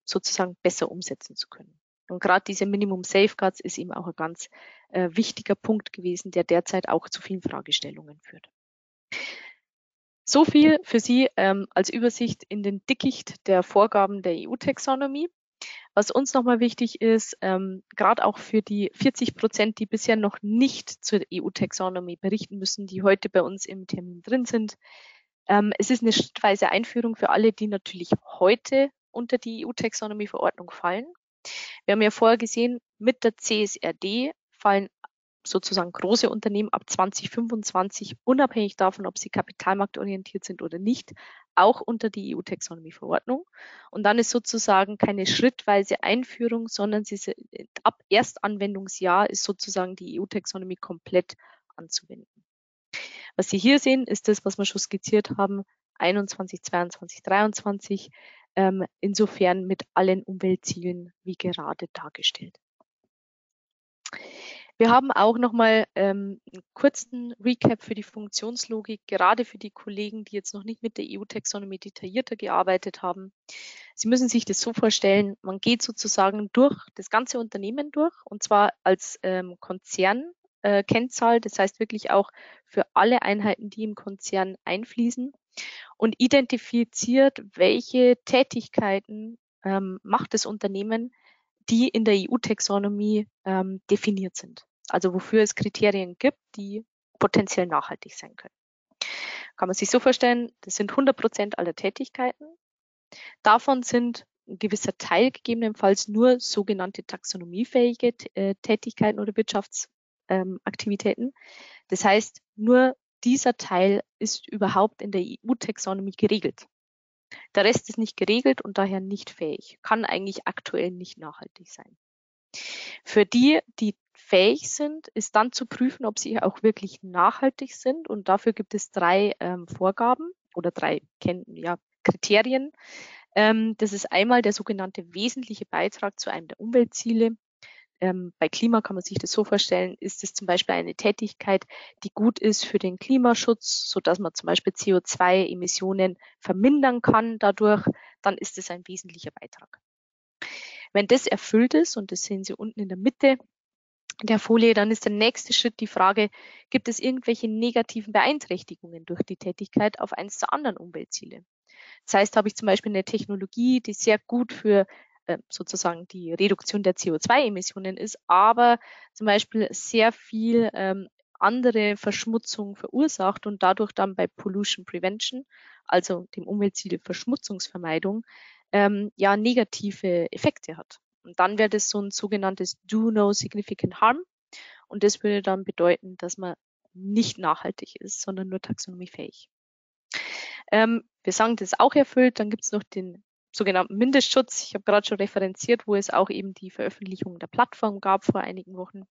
Speaker 2: sozusagen besser umsetzen zu können. Und gerade diese Minimum Safeguards ist eben auch ein ganz äh, wichtiger Punkt gewesen, der derzeit auch zu vielen Fragestellungen führt. So viel für Sie ähm, als Übersicht in den Dickicht der Vorgaben der EU-Taxonomie. Was uns nochmal wichtig ist, ähm, gerade auch für die 40 Prozent, die bisher noch nicht zur EU-Taxonomie berichten müssen, die heute bei uns im Termin drin sind. Ähm, es ist eine schrittweise Einführung für alle, die natürlich heute unter die EU-Taxonomie-Verordnung fallen. Wir haben ja vorher gesehen, mit der CSRD fallen sozusagen große Unternehmen ab 2025, unabhängig davon, ob sie kapitalmarktorientiert sind oder nicht, auch unter die EU-Taxonomie-Verordnung. Und dann ist sozusagen keine schrittweise Einführung, sondern sie, ab Erstanwendungsjahr ist sozusagen die EU-Taxonomie komplett anzuwenden. Was Sie hier sehen, ist das, was wir schon skizziert haben, 21, 22, 23, ähm, insofern mit allen Umweltzielen wie gerade dargestellt. Wir haben auch nochmal ähm, einen kurzen Recap für die Funktionslogik, gerade für die Kollegen, die jetzt noch nicht mit der EU-Taxonomie detaillierter gearbeitet haben. Sie müssen sich das so vorstellen, man geht sozusagen durch das ganze Unternehmen durch und zwar als ähm, Konzernkennzahl, äh, das heißt wirklich auch für alle Einheiten, die im Konzern einfließen und identifiziert, welche Tätigkeiten ähm, macht das Unternehmen, die in der EU-Taxonomie ähm, definiert sind. Also wofür es Kriterien gibt, die potenziell nachhaltig sein können. Kann man sich so vorstellen, das sind 100 Prozent aller Tätigkeiten. Davon sind ein gewisser Teil gegebenenfalls nur sogenannte taxonomiefähige äh, Tätigkeiten oder Wirtschaftsaktivitäten. Ähm, das heißt, nur dieser Teil ist überhaupt in der EU-Taxonomie geregelt. Der Rest ist nicht geregelt und daher nicht fähig, kann eigentlich aktuell nicht nachhaltig sein. Für die, die fähig sind, ist dann zu prüfen, ob sie auch wirklich nachhaltig sind. Und dafür gibt es drei ähm, Vorgaben oder drei ja, Kriterien. Ähm, das ist einmal der sogenannte wesentliche Beitrag zu einem der Umweltziele. Ähm, bei Klima kann man sich das so vorstellen, ist es zum Beispiel eine Tätigkeit, die gut ist für den Klimaschutz, so dass man zum Beispiel CO2-Emissionen vermindern kann dadurch, dann ist es ein wesentlicher Beitrag. Wenn das erfüllt ist, und das sehen Sie unten in der Mitte der Folie, dann ist der nächste Schritt die Frage, gibt es irgendwelche negativen Beeinträchtigungen durch die Tätigkeit auf eins der anderen Umweltziele? Das heißt, habe ich zum Beispiel eine Technologie, die sehr gut für äh, sozusagen die Reduktion der CO2-Emissionen ist, aber zum Beispiel sehr viel ähm, andere Verschmutzung verursacht und dadurch dann bei Pollution Prevention, also dem Umweltziel Verschmutzungsvermeidung, ähm, ja negative Effekte hat. Und dann wäre das so ein sogenanntes Do No Significant Harm. Und das würde dann bedeuten, dass man nicht nachhaltig ist, sondern nur taxonomiefähig. Ähm, wir sagen, das ist auch erfüllt. Dann gibt es noch den sogenannten Mindestschutz. Ich habe gerade schon referenziert, wo es auch eben die Veröffentlichung der Plattform gab vor einigen Wochen,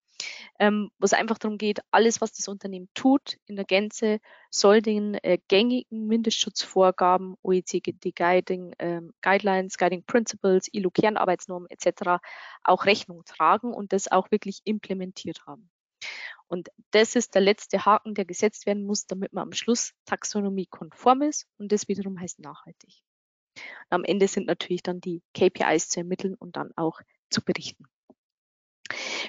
Speaker 2: ähm, wo es einfach darum geht, alles, was das Unternehmen tut, in der Gänze soll den äh, gängigen Mindestschutzvorgaben, OECD Guiding ähm, Guidelines, Guiding Principles, ILO Kernarbeitsnormen etc. auch Rechnung tragen und das auch wirklich implementiert haben. Und das ist der letzte Haken, der gesetzt werden muss, damit man am Schluss taxonomiekonform ist. Und das wiederum heißt nachhaltig. Am Ende sind natürlich dann die KPIs zu ermitteln und dann auch zu berichten.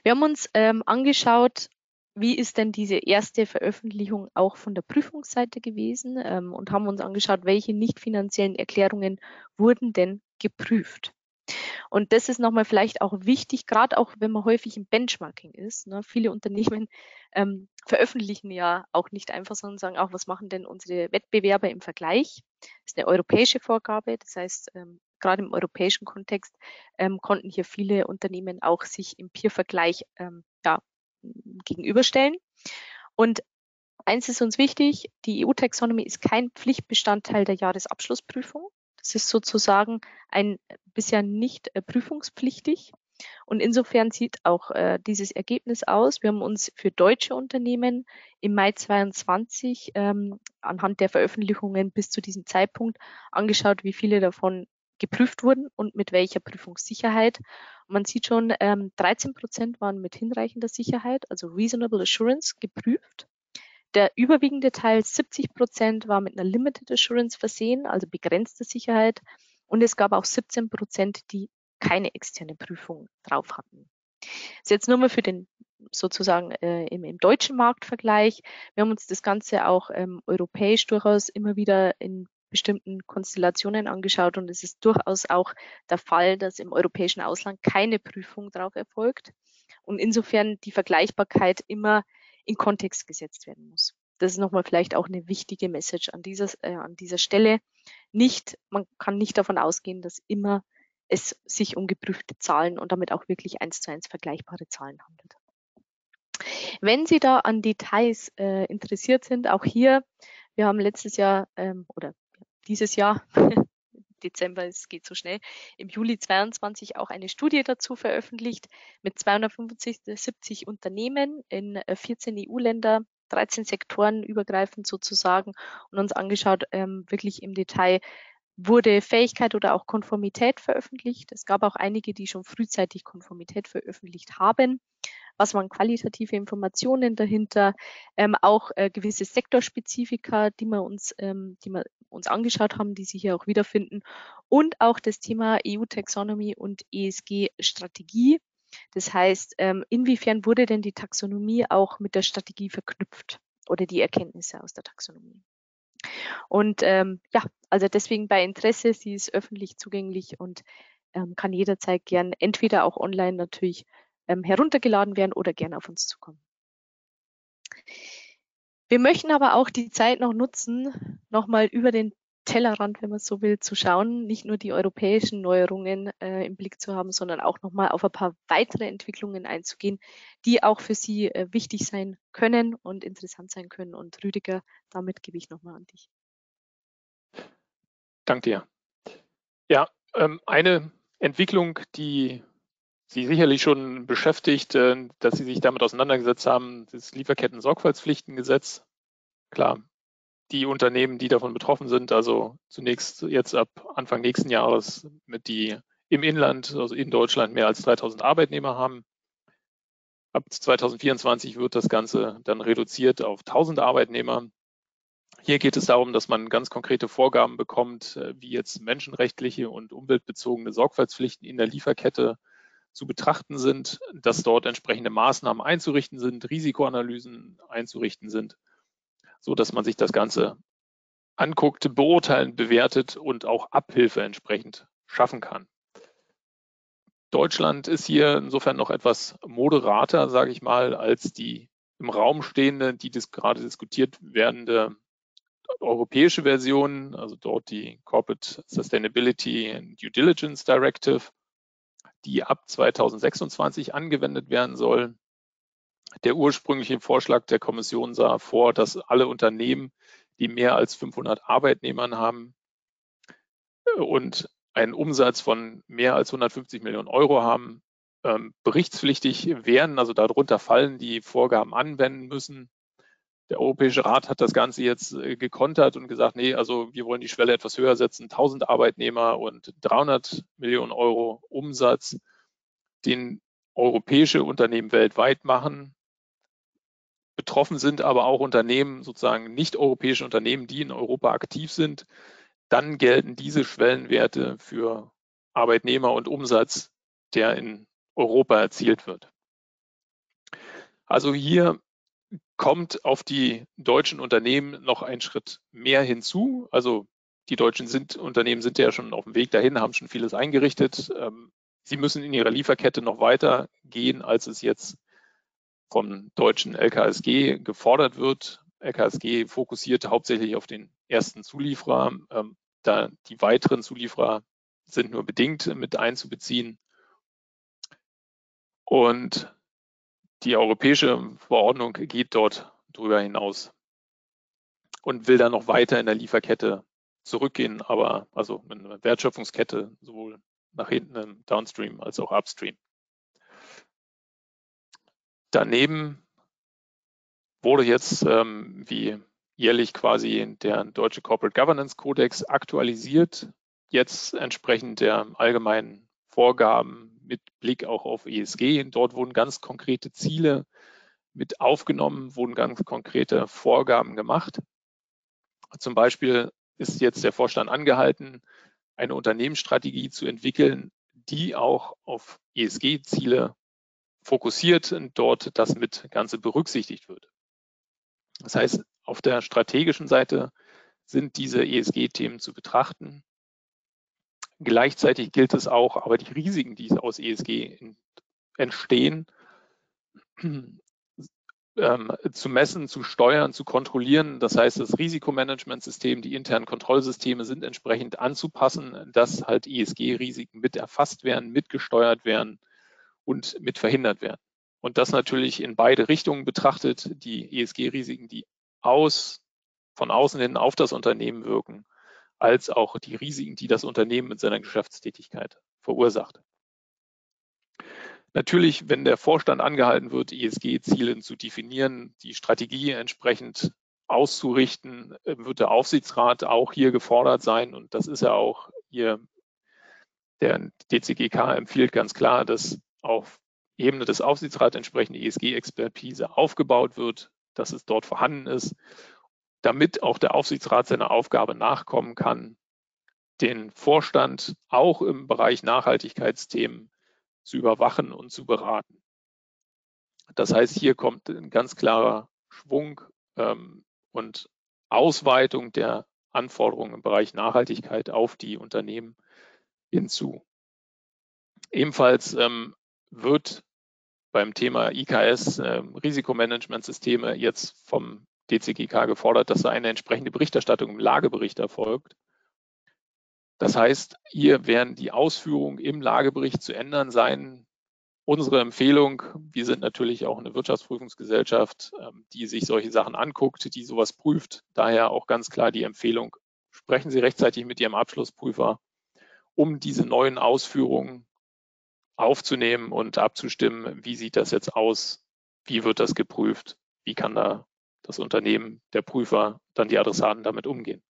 Speaker 2: Wir haben uns ähm, angeschaut, wie ist denn diese erste Veröffentlichung auch von der Prüfungsseite gewesen ähm, und haben uns angeschaut, welche nicht finanziellen Erklärungen wurden denn geprüft. Und das ist nochmal vielleicht auch wichtig, gerade auch wenn man häufig im Benchmarking ist. Ne? Viele Unternehmen ähm, veröffentlichen ja auch nicht einfach, sondern sagen auch, was machen denn unsere Wettbewerber im Vergleich? Das ist eine europäische Vorgabe. Das heißt, ähm, gerade im europäischen Kontext ähm, konnten hier viele Unternehmen auch sich im Peer-Vergleich ähm, ja, gegenüberstellen. Und eins ist uns wichtig, die EU-Taxonomie ist kein Pflichtbestandteil der Jahresabschlussprüfung. Das ist sozusagen ein bisher nicht äh, prüfungspflichtig. Und insofern sieht auch äh, dieses Ergebnis aus. Wir haben uns für deutsche Unternehmen im Mai 22 ähm, anhand der Veröffentlichungen bis zu diesem Zeitpunkt angeschaut, wie viele davon geprüft wurden und mit welcher Prüfungssicherheit. Und man sieht schon, ähm, 13 Prozent waren mit hinreichender Sicherheit, also Reasonable Assurance, geprüft. Der überwiegende Teil, 70 Prozent, war mit einer Limited Assurance versehen, also begrenzte Sicherheit. Und es gab auch 17 Prozent, die keine externe Prüfung drauf hatten. Das ist jetzt nur mal für den sozusagen äh, im, im, deutschen Marktvergleich. Wir haben uns das Ganze auch ähm, europäisch durchaus immer wieder in bestimmten Konstellationen angeschaut und es ist durchaus auch der Fall, dass im europäischen Ausland keine Prüfung drauf erfolgt und insofern die Vergleichbarkeit immer in Kontext gesetzt werden muss. Das ist nochmal vielleicht auch eine wichtige Message an dieser, äh, an dieser Stelle. Nicht, man kann nicht davon ausgehen, dass immer es sich um geprüfte Zahlen und damit auch wirklich eins zu eins vergleichbare Zahlen handelt. Wenn Sie da an Details äh, interessiert sind, auch hier, wir haben letztes Jahr ähm, oder dieses Jahr, Dezember, es geht so schnell, im Juli 22 auch eine Studie dazu veröffentlicht mit 275 Unternehmen in 14 äh, EU-Länder, 13 Sektoren übergreifend sozusagen und uns angeschaut, ähm, wirklich im Detail, wurde Fähigkeit oder auch Konformität veröffentlicht. Es gab auch einige, die schon frühzeitig Konformität veröffentlicht haben. Was waren qualitative Informationen dahinter? Ähm, auch äh, gewisse Sektorspezifika, die wir uns, ähm, die wir uns angeschaut haben, die Sie hier auch wiederfinden. Und auch das Thema EU-Taxonomie und ESG-Strategie. Das heißt, ähm, inwiefern wurde denn die Taxonomie auch mit der Strategie verknüpft oder die Erkenntnisse aus der Taxonomie? Und ähm, ja, also deswegen bei Interesse, sie ist öffentlich zugänglich und ähm, kann jederzeit gern entweder auch online natürlich ähm, heruntergeladen werden oder gerne auf uns zukommen. Wir möchten aber auch die Zeit noch nutzen, nochmal über den Tellerrand, wenn man so will, zu schauen, nicht nur die europäischen Neuerungen äh, im Blick zu haben, sondern auch nochmal auf ein paar weitere Entwicklungen einzugehen, die auch für Sie äh, wichtig sein können und interessant sein können. Und Rüdiger, damit gebe ich nochmal an dich.
Speaker 1: Danke dir. Ja, ähm, eine Entwicklung, die Sie sicherlich schon beschäftigt, äh, dass Sie sich damit auseinandergesetzt haben, das Lieferketten-Sorgfaltspflichtengesetz. Klar, die Unternehmen, die davon betroffen sind, also zunächst jetzt ab Anfang nächsten Jahres mit die im Inland, also in Deutschland mehr als 3000 Arbeitnehmer haben. Ab 2024 wird das Ganze dann reduziert auf 1000 Arbeitnehmer. Hier geht es darum, dass man ganz konkrete Vorgaben bekommt, äh, wie jetzt menschenrechtliche und umweltbezogene Sorgfaltspflichten in der Lieferkette zu betrachten sind, dass dort entsprechende Maßnahmen einzurichten sind, Risikoanalysen einzurichten sind so dass man sich das Ganze anguckt, beurteilen, bewertet und auch Abhilfe entsprechend schaffen kann. Deutschland ist hier insofern noch etwas moderater, sage ich mal, als die im Raum stehende, die das gerade diskutiert werdende europäische Version, also dort die Corporate Sustainability and Due Diligence Directive, die ab 2026 angewendet werden soll. Der ursprüngliche Vorschlag der Kommission sah vor, dass alle Unternehmen, die mehr als 500 Arbeitnehmern haben und einen Umsatz von mehr als 150 Millionen Euro haben, ähm, berichtspflichtig werden, also darunter fallen, die Vorgaben anwenden müssen. Der Europäische Rat hat das Ganze jetzt äh, gekontert und gesagt, nee, also wir wollen die Schwelle etwas höher setzen, 1000 Arbeitnehmer und 300 Millionen Euro Umsatz, den europäische Unternehmen weltweit machen. Betroffen sind aber auch Unternehmen, sozusagen nicht europäische Unternehmen, die in Europa aktiv sind. Dann gelten diese Schwellenwerte für Arbeitnehmer und Umsatz, der in Europa erzielt wird. Also hier kommt auf die deutschen Unternehmen noch ein Schritt mehr hinzu. Also die deutschen sind, Unternehmen sind ja schon auf dem Weg dahin, haben schon vieles eingerichtet. Ähm, sie müssen in ihrer Lieferkette noch weiter gehen, als es jetzt vom deutschen LKSG gefordert wird. LKSG fokussiert hauptsächlich auf den ersten Zulieferer, ähm, da die weiteren Zulieferer sind nur bedingt mit einzubeziehen. Und die europäische Verordnung geht dort darüber hinaus und will dann noch weiter in der Lieferkette zurückgehen, aber also in der Wertschöpfungskette sowohl nach hinten im Downstream als auch Upstream. Daneben wurde jetzt ähm, wie jährlich quasi der deutsche Corporate Governance Codex aktualisiert. jetzt entsprechend der allgemeinen Vorgaben mit Blick auch auf ESG. Dort wurden ganz konkrete Ziele mit aufgenommen, wurden ganz konkrete Vorgaben gemacht. Zum Beispiel ist jetzt der Vorstand angehalten, eine Unternehmensstrategie zu entwickeln, die auch auf ESG-Ziele fokussiert und dort das mit Ganze berücksichtigt wird. Das heißt, auf der strategischen Seite sind diese ESG-Themen zu betrachten. Gleichzeitig gilt es auch, aber die Risiken, die aus ESG entstehen, ähm, zu messen, zu steuern, zu kontrollieren. Das heißt, das Risikomanagementsystem, die internen Kontrollsysteme sind entsprechend anzupassen, dass halt ESG-Risiken mit erfasst werden, mitgesteuert werden und mit verhindert werden. Und das natürlich in beide Richtungen betrachtet, die ESG-Risiken, die aus, von außen hin auf das Unternehmen wirken, als auch die Risiken, die das Unternehmen mit seiner Geschäftstätigkeit verursacht. Natürlich, wenn der Vorstand angehalten wird, ESG-Ziele zu definieren, die Strategie entsprechend auszurichten, wird der Aufsichtsrat auch hier gefordert sein. Und das ist ja auch hier, der DCGK empfiehlt ganz klar, dass auf Ebene des Aufsichtsrats entsprechende ESG-Expertise aufgebaut wird, dass es dort vorhanden ist, damit auch der Aufsichtsrat seiner Aufgabe nachkommen kann, den Vorstand auch im Bereich Nachhaltigkeitsthemen zu überwachen und zu beraten. Das heißt, hier kommt ein ganz klarer Schwung ähm, und Ausweitung der Anforderungen im Bereich Nachhaltigkeit auf die Unternehmen hinzu. Ebenfalls ähm, wird beim Thema IKS äh, Risikomanagementsysteme jetzt vom DCGK gefordert, dass da eine entsprechende Berichterstattung im Lagebericht erfolgt. Das heißt, hier werden die Ausführungen im Lagebericht zu ändern sein. Unsere Empfehlung, wir sind natürlich auch eine Wirtschaftsprüfungsgesellschaft, ähm, die sich solche Sachen anguckt, die sowas prüft. Daher auch ganz klar die Empfehlung, sprechen Sie rechtzeitig mit Ihrem Abschlussprüfer, um diese neuen Ausführungen aufzunehmen und abzustimmen, wie sieht das jetzt aus, wie wird das geprüft, wie kann da das Unternehmen, der Prüfer, dann die Adressaten damit umgehen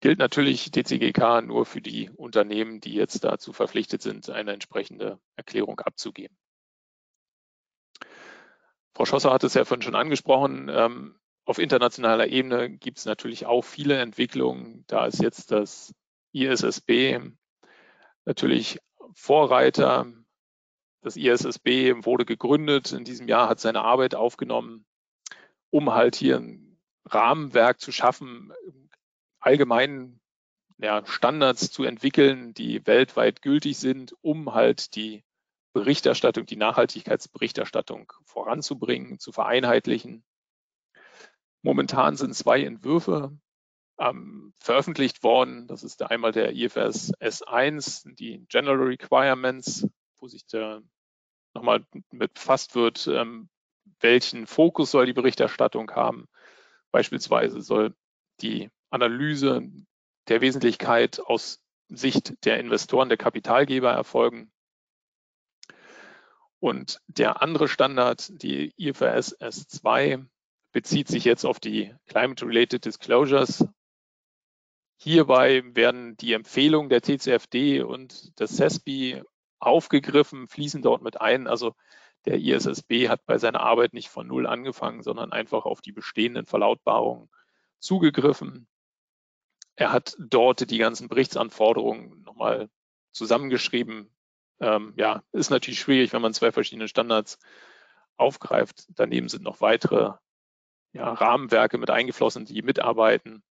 Speaker 1: gilt natürlich DCGK nur für die Unternehmen, die jetzt dazu verpflichtet sind, eine entsprechende Erklärung abzugeben. Frau Schosser hat es ja vorhin schon angesprochen. Ähm, auf internationaler Ebene gibt es natürlich auch viele Entwicklungen. Da ist jetzt das ISSB natürlich Vorreiter. Das ISSB wurde gegründet. In diesem Jahr hat seine Arbeit aufgenommen, um halt hier ein Rahmenwerk zu schaffen, allgemeinen ja, Standards zu entwickeln, die weltweit gültig sind, um halt die Berichterstattung, die Nachhaltigkeitsberichterstattung voranzubringen, zu vereinheitlichen. Momentan sind zwei Entwürfe ähm, veröffentlicht worden. Das ist einmal der IFRS S1, die General Requirements, wo sich da nochmal mit befasst wird, ähm, welchen Fokus soll die Berichterstattung haben. Beispielsweise soll die Analyse der Wesentlichkeit aus Sicht der Investoren, der Kapitalgeber erfolgen. Und der andere Standard, die IFRS S2, bezieht sich jetzt auf die Climate-Related Disclosures. Hierbei werden die Empfehlungen der TCFD und des CESPI aufgegriffen, fließen dort mit ein. Also der ISSB hat bei seiner Arbeit nicht von Null angefangen, sondern einfach auf die bestehenden Verlautbarungen zugegriffen er hat dort die ganzen Berichtsanforderungen nochmal zusammengeschrieben. Ähm, ja, ist natürlich schwierig, wenn man zwei verschiedene Standards aufgreift. Daneben sind noch weitere ja, Rahmenwerke mit eingeflossen, die mitarbeiten,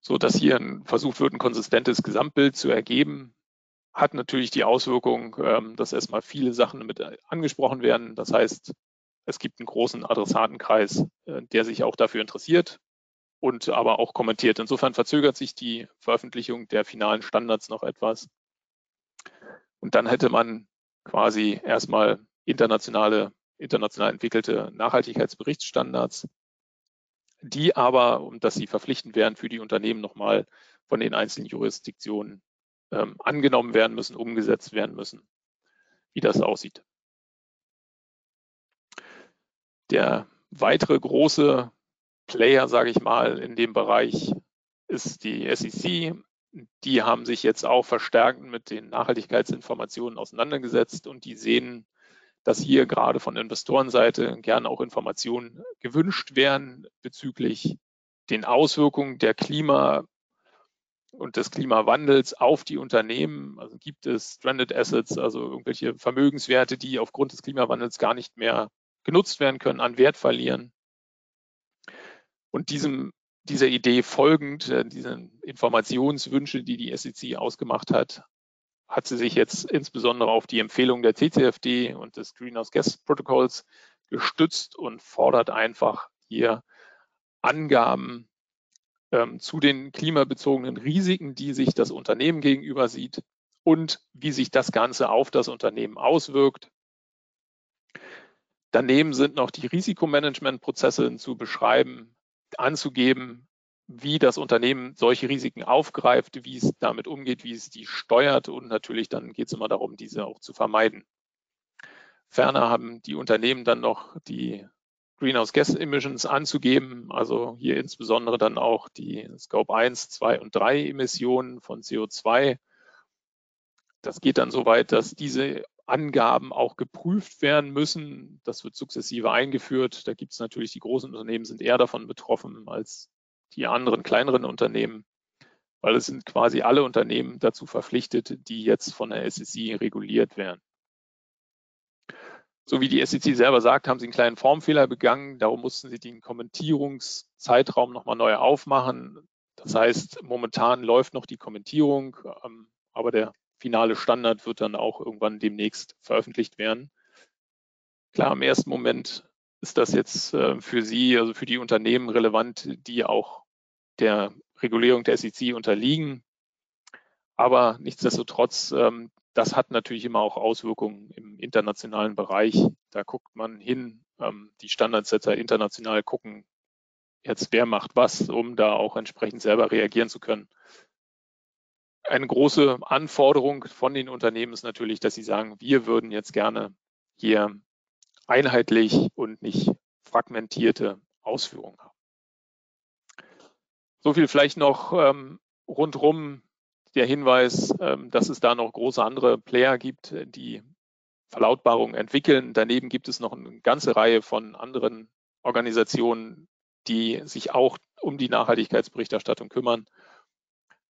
Speaker 1: so dass hier versucht wird, ein konsistentes Gesamtbild zu ergeben. Hat natürlich die Auswirkung, ähm, dass erstmal viele Sachen mit angesprochen werden. Das heißt, es gibt einen großen Adressatenkreis, äh, der sich auch dafür interessiert, und aber auch kommentiert. Insofern verzögert sich die Veröffentlichung der finalen Standards noch etwas. Und dann hätte man quasi erstmal internationale, international entwickelte Nachhaltigkeitsberichtsstandards, die aber, und dass sie verpflichtend wären für die Unternehmen nochmal von den einzelnen Jurisdiktionen ähm, angenommen werden müssen, umgesetzt werden müssen, wie das aussieht. Der weitere große Player, sage ich mal, in dem Bereich ist die SEC. Die haben sich jetzt auch verstärkt mit den Nachhaltigkeitsinformationen auseinandergesetzt und die sehen, dass hier gerade von Investorenseite gerne auch Informationen gewünscht werden bezüglich den Auswirkungen der Klima und des Klimawandels auf die Unternehmen. Also gibt es Stranded Assets, also irgendwelche Vermögenswerte, die aufgrund des Klimawandels gar nicht mehr genutzt werden können, an Wert verlieren. Und diesem, dieser Idee folgend, äh, diesen Informationswünsche, die die SEC ausgemacht hat, hat sie sich jetzt insbesondere auf die Empfehlung der TCFD und des Greenhouse Gas Protocols gestützt und fordert einfach hier Angaben ähm, zu den klimabezogenen Risiken, die sich das Unternehmen gegenüber sieht und wie sich das Ganze auf das Unternehmen auswirkt. Daneben sind noch die Risikomanagementprozesse zu beschreiben, anzugeben, wie das Unternehmen solche Risiken aufgreift, wie es damit umgeht, wie es die steuert und natürlich dann geht es immer darum, diese auch zu vermeiden. Ferner haben die Unternehmen dann noch die Greenhouse Gas Emissions anzugeben, also hier insbesondere dann auch die Scope 1, 2 und 3 Emissionen von CO2. Das geht dann so weit, dass diese Angaben auch geprüft werden müssen. Das wird sukzessive eingeführt. Da gibt es natürlich, die großen Unternehmen sind eher davon betroffen als die anderen kleineren Unternehmen, weil es sind quasi alle Unternehmen dazu verpflichtet, die jetzt von der SEC reguliert werden. So wie die SEC selber sagt, haben sie einen kleinen Formfehler begangen. Darum mussten sie den Kommentierungszeitraum nochmal neu aufmachen. Das heißt, momentan läuft noch die Kommentierung, ähm, aber der finale Standard wird dann auch irgendwann demnächst veröffentlicht werden. Klar, im ersten Moment ist das jetzt äh, für Sie, also für die Unternehmen relevant, die auch der Regulierung der SEC unterliegen. Aber nichtsdestotrotz, ähm, das hat natürlich immer auch Auswirkungen im internationalen Bereich. Da guckt man hin, ähm, die Standardsetter international gucken jetzt, wer macht was, um da auch entsprechend selber reagieren zu können. Eine große Anforderung von den Unternehmen ist natürlich, dass sie sagen, wir würden jetzt gerne hier einheitlich und nicht fragmentierte Ausführungen haben. So viel vielleicht noch ähm, rundrum der Hinweis, ähm, dass es da noch große andere Player gibt, die Verlautbarungen entwickeln. Daneben gibt es noch eine ganze Reihe von anderen Organisationen, die sich auch um die Nachhaltigkeitsberichterstattung kümmern.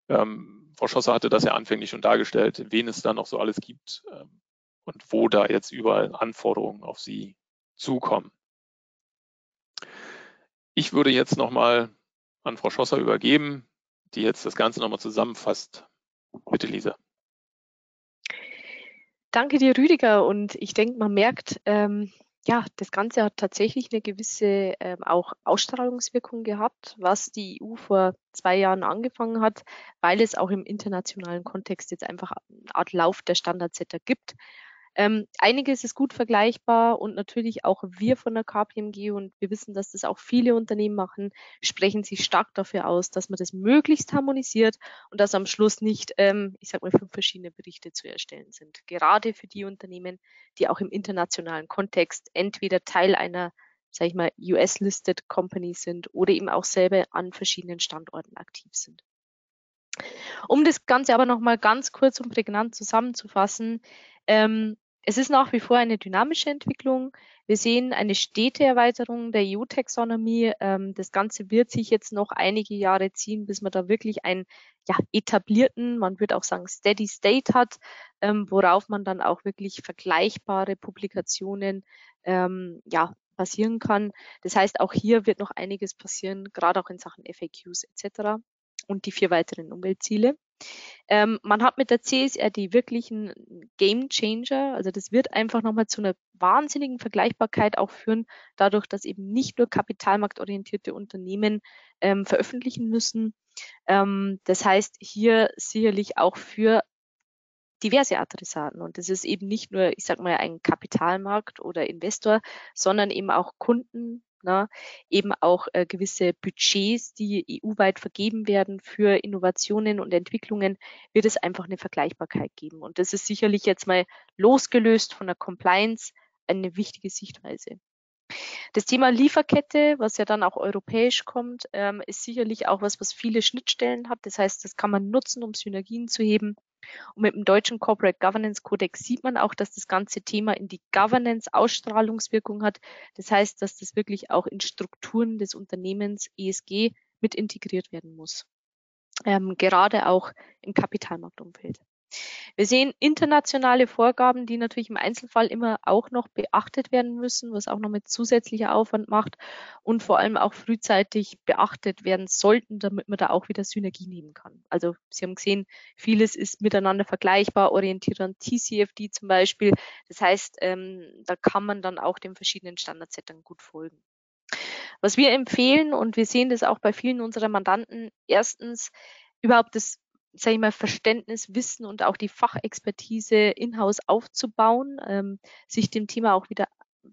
Speaker 1: Ähm, Frau Schosser hatte das ja anfänglich schon dargestellt, wen es da noch so alles gibt ähm, und wo da jetzt überall Anforderungen auf sie zukommen. Ich würde jetzt nochmal an Frau Schosser übergeben, die jetzt das Ganze nochmal zusammenfasst. Bitte, Lisa.
Speaker 2: Danke dir, Rüdiger. Und ich denke, man merkt, ähm, ja, das Ganze hat tatsächlich eine gewisse ähm, auch Ausstrahlungswirkung gehabt, was die EU vor zwei Jahren angefangen hat, weil es auch im internationalen Kontext jetzt einfach eine Art Lauf der Standardsetter gibt. Ähm, einiges ist gut vergleichbar und natürlich auch wir von der KPMG und wir wissen, dass das auch viele Unternehmen machen, sprechen sich stark dafür aus, dass man das möglichst harmonisiert und dass am Schluss nicht, ähm, ich sag mal, fünf verschiedene Berichte zu erstellen sind. Gerade für die Unternehmen, die auch im internationalen Kontext entweder Teil einer sag ich mal, US-listed Company sind oder eben auch selber an verschiedenen Standorten aktiv sind. Um das Ganze aber nochmal ganz kurz und prägnant zusammenzufassen, ähm, es ist nach wie vor eine dynamische Entwicklung. Wir sehen eine stete Erweiterung der EU-Taxonomie. Ähm, das Ganze wird sich jetzt noch einige Jahre ziehen, bis man da wirklich einen ja, etablierten, man würde auch sagen Steady State hat, ähm, worauf man dann auch wirklich vergleichbare Publikationen ähm, ja, passieren kann. Das heißt, auch hier wird noch einiges passieren, gerade auch in Sachen FAQs etc. und die vier weiteren Umweltziele. Ähm, man hat mit der CSRD wirklich einen Game Changer. Also das wird einfach nochmal zu einer wahnsinnigen Vergleichbarkeit auch führen, dadurch, dass eben nicht nur kapitalmarktorientierte Unternehmen ähm, veröffentlichen müssen. Ähm, das heißt, hier sicherlich auch für diverse Adressaten. Und das ist eben nicht nur, ich sag mal, ein Kapitalmarkt oder Investor, sondern eben auch Kunden, ne, eben auch äh, gewisse Budgets, die EU-weit vergeben werden für Innovationen und Entwicklungen, wird es einfach eine Vergleichbarkeit geben. Und das ist sicherlich jetzt mal losgelöst von der Compliance eine wichtige Sichtweise. Das Thema Lieferkette, was ja dann auch europäisch kommt, ähm, ist sicherlich auch was, was viele Schnittstellen hat. Das heißt, das kann man nutzen, um Synergien zu heben. Und mit dem deutschen Corporate Governance Codex sieht man auch, dass das ganze Thema in die Governance Ausstrahlungswirkung hat. Das heißt, dass das wirklich auch in Strukturen des Unternehmens ESG mit integriert werden muss. Ähm, gerade auch im Kapitalmarktumfeld. Wir sehen internationale Vorgaben, die natürlich im Einzelfall immer auch noch beachtet werden müssen, was auch noch mit zusätzlicher Aufwand macht und vor allem auch frühzeitig beachtet werden sollten, damit man da auch wieder Synergie nehmen kann. Also Sie haben gesehen, vieles ist miteinander vergleichbar, orientiert an TCFD zum Beispiel. Das heißt, ähm, da kann man dann auch den verschiedenen Standardsettern gut folgen. Was wir empfehlen, und wir sehen das auch bei vielen unserer Mandanten, erstens überhaupt das sage ich mal, Verständnis, Wissen und auch die Fachexpertise in-house aufzubauen, ähm, sich dem Thema auch wieder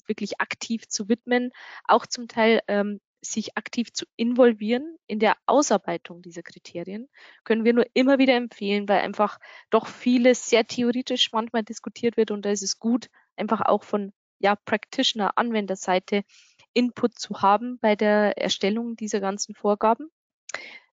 Speaker 2: wirklich aktiv zu widmen, auch zum Teil ähm, sich aktiv zu involvieren in der Ausarbeitung dieser Kriterien, können wir nur immer wieder empfehlen, weil einfach doch vieles sehr theoretisch manchmal diskutiert wird und da ist es gut, einfach auch von ja, Practitioner, Anwenderseite Input zu haben bei der Erstellung dieser ganzen Vorgaben.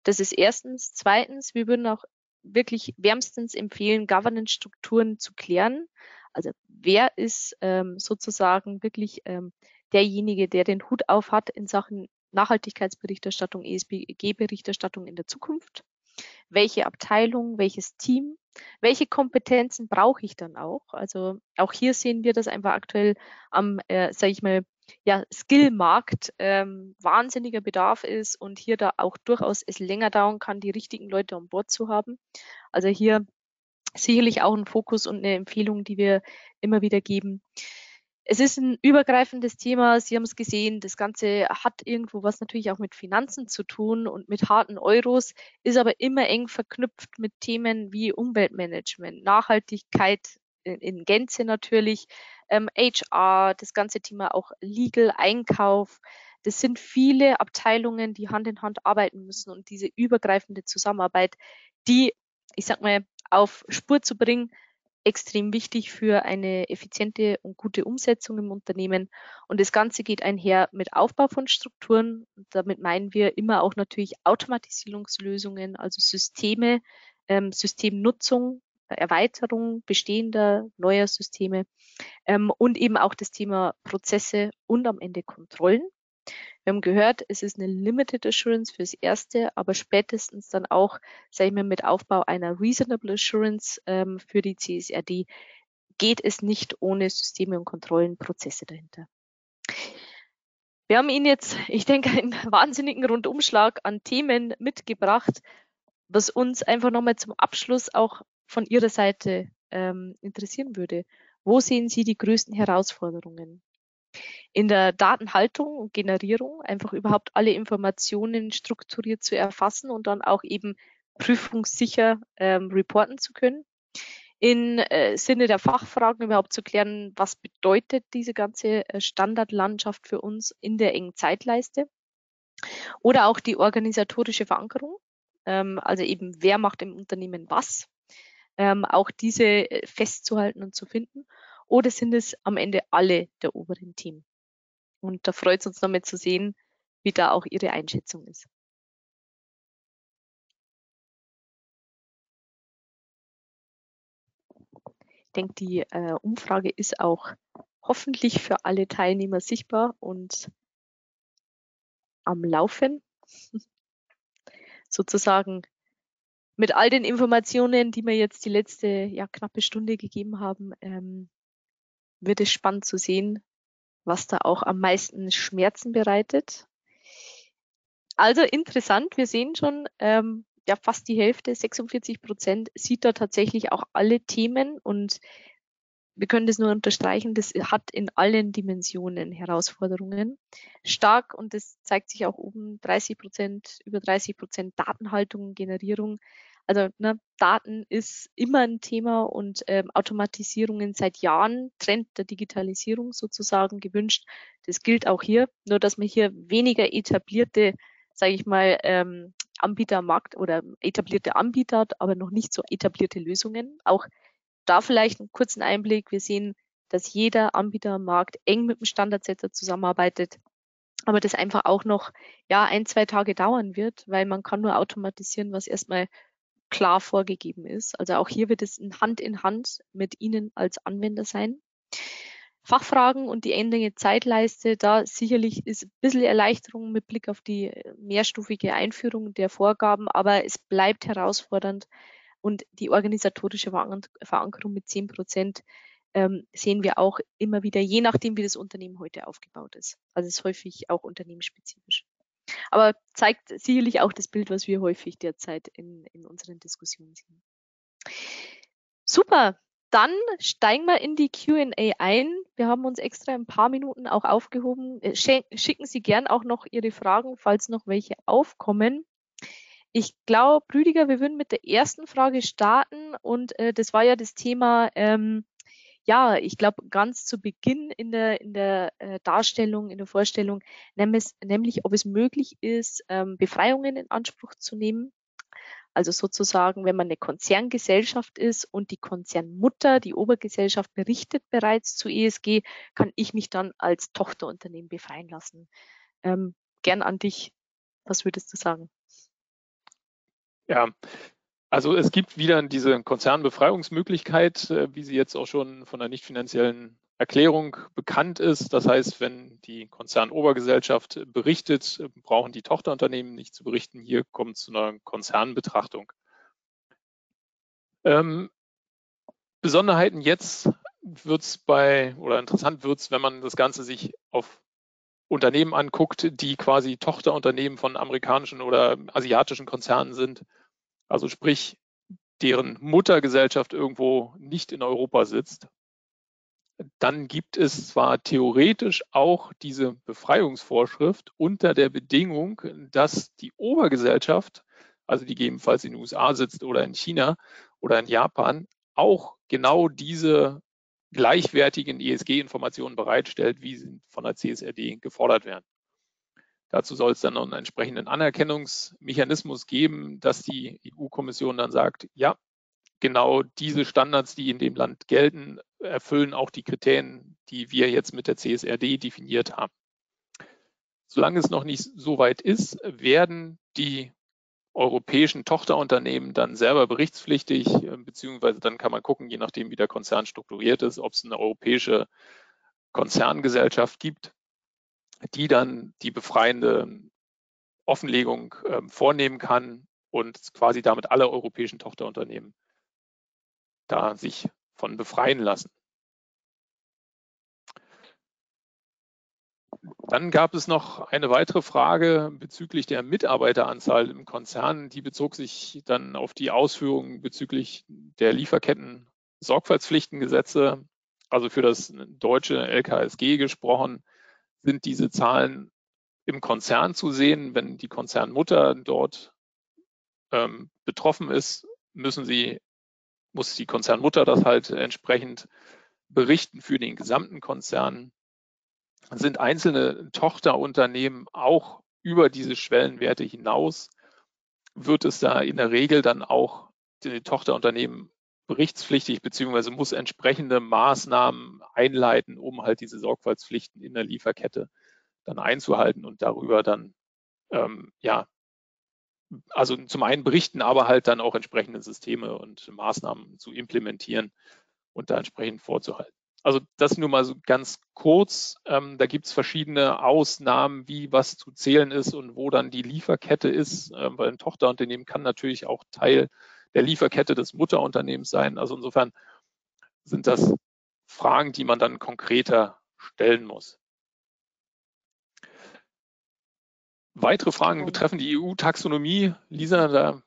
Speaker 2: Das ist erstens. Zweitens, wir würden auch wirklich wärmstens empfehlen, Governance-Strukturen zu klären. Also wer ist ähm, sozusagen wirklich ähm, derjenige, der den Hut auf hat in Sachen Nachhaltigkeitsberichterstattung, ESG-Berichterstattung in der Zukunft? Welche Abteilung, welches Team, welche Kompetenzen brauche ich dann auch? Also auch hier sehen wir, dass einfach aktuell am, äh, sage ich mal, ja, Skillmarkt ähm, wahnsinniger Bedarf ist und hier da auch durchaus es länger dauern kann, die richtigen Leute an Bord zu haben. Also hier sicherlich auch ein Fokus und eine Empfehlung, die wir immer wieder geben. Es ist ein übergreifendes Thema. Sie haben es gesehen. Das Ganze hat irgendwo was natürlich auch mit Finanzen zu tun und mit harten Euros, ist aber immer eng verknüpft mit Themen wie Umweltmanagement, Nachhaltigkeit in, Gänze natürlich, ähm, HR, das ganze Thema auch Legal, Einkauf. Das sind viele Abteilungen, die Hand in Hand arbeiten müssen und diese übergreifende Zusammenarbeit, die, ich sag mal, auf Spur zu bringen, extrem wichtig für eine effiziente und gute Umsetzung im Unternehmen. Und das Ganze geht einher mit Aufbau von Strukturen. Und damit meinen wir immer auch natürlich Automatisierungslösungen, also Systeme, ähm, Systemnutzung, Erweiterung bestehender, neuer Systeme ähm, und eben auch das Thema Prozesse und am Ende Kontrollen. Wir haben gehört, es ist eine Limited Assurance fürs Erste, aber spätestens dann auch, sage ich mal, mit Aufbau einer Reasonable Assurance ähm, für die CSRD geht es nicht ohne Systeme und Kontrollen, Prozesse dahinter. Wir haben Ihnen jetzt, ich denke, einen wahnsinnigen Rundumschlag an Themen mitgebracht, was uns einfach nochmal zum Abschluss auch von Ihrer Seite ähm, interessieren würde. Wo sehen Sie die größten Herausforderungen? In der Datenhaltung und Generierung einfach überhaupt alle Informationen strukturiert zu erfassen und dann auch eben prüfungssicher ähm, reporten zu können. In äh, Sinne der Fachfragen überhaupt zu klären, was bedeutet diese ganze äh, Standardlandschaft für uns in der engen Zeitleiste. Oder auch die organisatorische Verankerung, ähm, also eben wer macht im Unternehmen was, ähm, auch diese äh, festzuhalten und zu finden. Oder sind es am Ende alle der oberen Team? Und da freut es uns nochmal zu sehen, wie da auch Ihre Einschätzung ist. Ich denke, die äh, Umfrage ist auch hoffentlich für alle Teilnehmer sichtbar und am Laufen. Sozusagen mit all den Informationen, die wir jetzt die letzte ja, knappe Stunde gegeben haben, ähm, wird es spannend zu sehen, was da auch am meisten Schmerzen bereitet. Also interessant, wir sehen schon, ähm, ja, fast die Hälfte, 46 Prozent, sieht da tatsächlich auch alle Themen und wir können das nur unterstreichen, das hat in allen Dimensionen Herausforderungen. Stark, und das zeigt sich auch oben, 30 Prozent, über 30 Prozent Datenhaltung, Generierung, also ne, Daten ist immer ein Thema und ähm, Automatisierungen seit Jahren, Trend der Digitalisierung sozusagen gewünscht. Das gilt auch hier, nur dass man hier weniger etablierte, sage ich mal, ähm, Anbieter am Markt oder etablierte Anbieter hat, aber noch nicht so etablierte Lösungen. Auch da vielleicht einen kurzen Einblick. Wir sehen dass jeder Anbieter am Markt eng mit dem Standardsetter zusammenarbeitet, aber das einfach auch noch ja ein, zwei Tage dauern wird, weil man kann nur automatisieren, was erstmal klar vorgegeben ist. Also auch hier wird es Hand in Hand mit Ihnen als Anwender sein. Fachfragen und die endende Zeitleiste, da sicherlich ist ein bisschen Erleichterung mit Blick auf die mehrstufige Einführung der Vorgaben, aber es bleibt herausfordernd und die organisatorische Verankerung mit 10 Prozent ähm, sehen wir auch immer wieder, je nachdem, wie das Unternehmen heute aufgebaut ist. Also es ist häufig auch unternehmensspezifisch. Aber zeigt sicherlich auch das Bild, was wir häufig derzeit in, in unseren Diskussionen sehen. Super, dann steigen wir in die Q&A ein. Wir haben uns extra ein paar Minuten auch aufgehoben. Äh, schicken Sie gern auch noch Ihre Fragen, falls noch welche aufkommen. Ich glaube, Rüdiger, wir würden mit der ersten Frage starten und äh, das war ja das Thema ähm, ja, ich glaube, ganz zu Beginn in der, in der äh, Darstellung, in der Vorstellung, nämlich, nämlich ob es möglich ist, ähm, Befreiungen in Anspruch zu nehmen. Also sozusagen, wenn man eine Konzerngesellschaft ist und die Konzernmutter, die Obergesellschaft berichtet bereits zu ESG, kann ich mich dann als Tochterunternehmen befreien lassen. Ähm, gern an dich. Was würdest du sagen?
Speaker 1: Ja, also es gibt wieder diese Konzernbefreiungsmöglichkeit, äh, wie sie jetzt auch schon von der nicht finanziellen Erklärung bekannt ist. Das heißt, wenn die Konzernobergesellschaft berichtet, brauchen die Tochterunternehmen nicht zu berichten. Hier kommt es zu einer Konzernbetrachtung. Ähm, Besonderheiten jetzt wird es bei, oder interessant wird es, wenn man das Ganze sich auf Unternehmen anguckt, die quasi Tochterunternehmen von amerikanischen oder asiatischen Konzernen sind also sprich, deren Muttergesellschaft irgendwo nicht in Europa sitzt, dann gibt es zwar theoretisch auch diese Befreiungsvorschrift unter der Bedingung, dass die Obergesellschaft, also die gegebenenfalls in den USA sitzt oder in China oder in Japan, auch genau diese gleichwertigen ESG-Informationen bereitstellt, wie sie von der CSRD gefordert werden. Dazu soll es dann noch einen entsprechenden Anerkennungsmechanismus geben, dass die EU-Kommission dann sagt, ja, genau diese Standards, die in dem Land gelten, erfüllen auch die Kriterien, die wir jetzt mit der CSRD definiert haben. Solange es noch nicht so weit ist, werden die europäischen Tochterunternehmen dann selber berichtspflichtig, beziehungsweise dann kann man gucken, je nachdem, wie der Konzern strukturiert ist, ob es eine europäische Konzerngesellschaft gibt, die dann die befreiende Offenlegung äh, vornehmen kann und quasi damit alle europäischen Tochterunternehmen da sich von befreien lassen. Dann gab es noch eine weitere Frage bezüglich der Mitarbeiteranzahl im Konzern. Die bezog sich dann auf die Ausführungen bezüglich der Lieferketten-Sorgfaltspflichtengesetze, also für das deutsche LKSG gesprochen sind diese Zahlen im Konzern zu sehen. Wenn die Konzernmutter dort ähm, betroffen ist, müssen sie, muss die Konzernmutter das halt entsprechend berichten für den gesamten Konzern. Sind einzelne Tochterunternehmen auch über diese Schwellenwerte hinaus, wird es da in der Regel dann auch die Tochterunternehmen berichtspflichtig beziehungsweise muss entsprechende Maßnahmen einleiten, um halt diese Sorgfaltspflichten in der Lieferkette dann einzuhalten und darüber dann ähm, ja also zum einen berichten, aber halt dann auch entsprechende Systeme und Maßnahmen zu implementieren und da entsprechend vorzuhalten. Also das nur mal so ganz kurz. Ähm, da gibt es verschiedene Ausnahmen, wie was zu zählen ist und wo dann die Lieferkette ist, äh, weil ein Tochterunternehmen kann natürlich auch Teil der Lieferkette des Mutterunternehmens sein. Also insofern sind das Fragen, die man dann konkreter stellen muss. Weitere Fragen betreffen die EU-Taxonomie. Lisa, da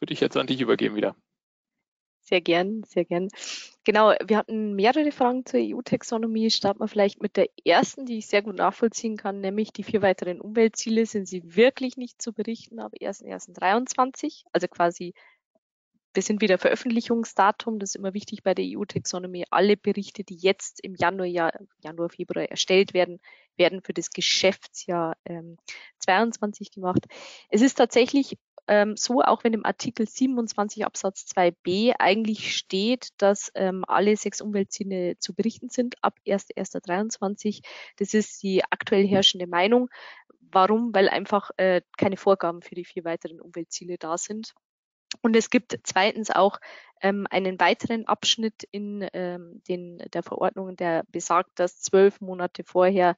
Speaker 1: würde ich jetzt an dich übergeben wieder.
Speaker 2: Sehr gern, sehr gern. Genau, wir hatten mehrere Fragen zur EU-Taxonomie. Starten wir vielleicht mit der ersten, die ich sehr gut nachvollziehen kann, nämlich die vier weiteren Umweltziele. Sind sie wirklich nicht zu berichten ab 1.1.23, also quasi wir sind wieder Veröffentlichungsdatum. Das ist immer wichtig bei der EU-Taxonomie. Alle Berichte, die jetzt im Januar, Januar, Februar erstellt werden, werden für das Geschäftsjahr ähm, 22 gemacht. Es ist tatsächlich ähm, so, auch wenn im Artikel 27 Absatz 2b eigentlich steht, dass ähm, alle sechs Umweltziele zu berichten sind ab 1.1.23. Das ist die aktuell herrschende Meinung. Warum? Weil einfach äh, keine Vorgaben für die vier weiteren Umweltziele da sind. Und es gibt zweitens auch ähm, einen weiteren Abschnitt in ähm, den, der Verordnung, der besagt, dass zwölf Monate vorher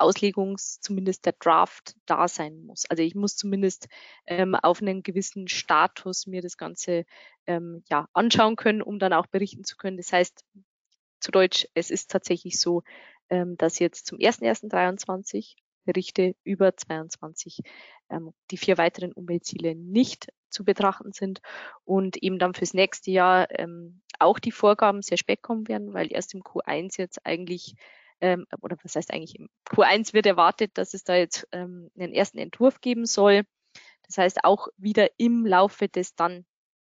Speaker 2: Auslegungs, zumindest der Draft da sein muss. Also ich muss zumindest ähm, auf einen gewissen Status mir das Ganze ähm, ja, anschauen können, um dann auch berichten zu können. Das heißt, zu Deutsch, es ist tatsächlich so, ähm, dass jetzt zum 1.1.23 Berichte über 22 ähm, die vier weiteren Umweltziele nicht zu betrachten sind und eben dann fürs nächste Jahr ähm, auch die Vorgaben sehr spät kommen werden, weil erst im Q1 jetzt eigentlich ähm, oder was heißt eigentlich im Q1 wird erwartet, dass es da jetzt ähm, einen ersten Entwurf geben soll. Das heißt auch wieder im Laufe des dann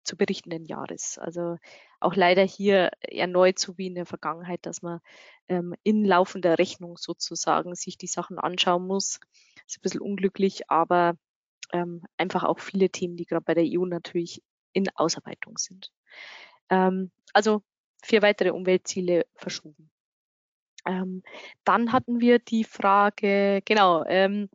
Speaker 2: zu berichtenden Jahres. Also auch leider hier erneut so wie in der Vergangenheit, dass man ähm, in laufender Rechnung sozusagen sich die Sachen anschauen muss. ist ein bisschen unglücklich, aber ähm, einfach auch viele Themen, die gerade bei der EU natürlich in Ausarbeitung sind. Ähm, also vier weitere Umweltziele verschoben. Ähm, dann hatten wir die Frage, genau, ähm,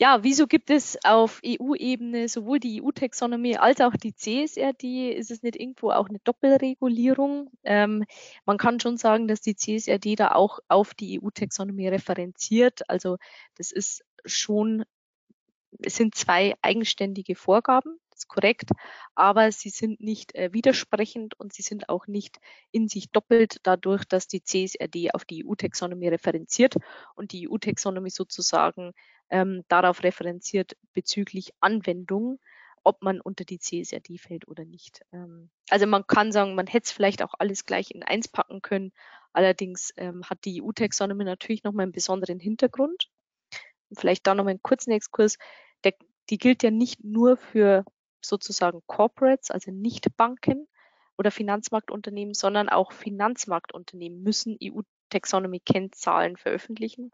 Speaker 2: ja, wieso gibt es auf EU-Ebene sowohl die EU-Taxonomie als auch die CSRD? Ist es nicht irgendwo auch eine Doppelregulierung? Ähm, man kann schon sagen, dass die CSRD da auch auf die EU-Taxonomie referenziert. Also das ist schon, es sind zwei eigenständige Vorgaben ist korrekt, aber sie sind nicht äh, widersprechend und sie sind auch nicht in sich doppelt dadurch, dass die CSRD auf die EU-Taxonomie referenziert und die EU-Taxonomie sozusagen ähm, darauf referenziert bezüglich Anwendung, ob man unter die CSRD fällt oder nicht. Ähm, also man kann sagen, man hätte es vielleicht auch alles gleich in eins packen können. Allerdings ähm, hat die EU-Taxonomie natürlich nochmal einen besonderen Hintergrund. Vielleicht da nochmal einen kurzen Exkurs. Der, die gilt ja nicht nur für sozusagen Corporates, also nicht Banken oder Finanzmarktunternehmen, sondern auch Finanzmarktunternehmen müssen EU-Taxonomy-Kennzahlen veröffentlichen.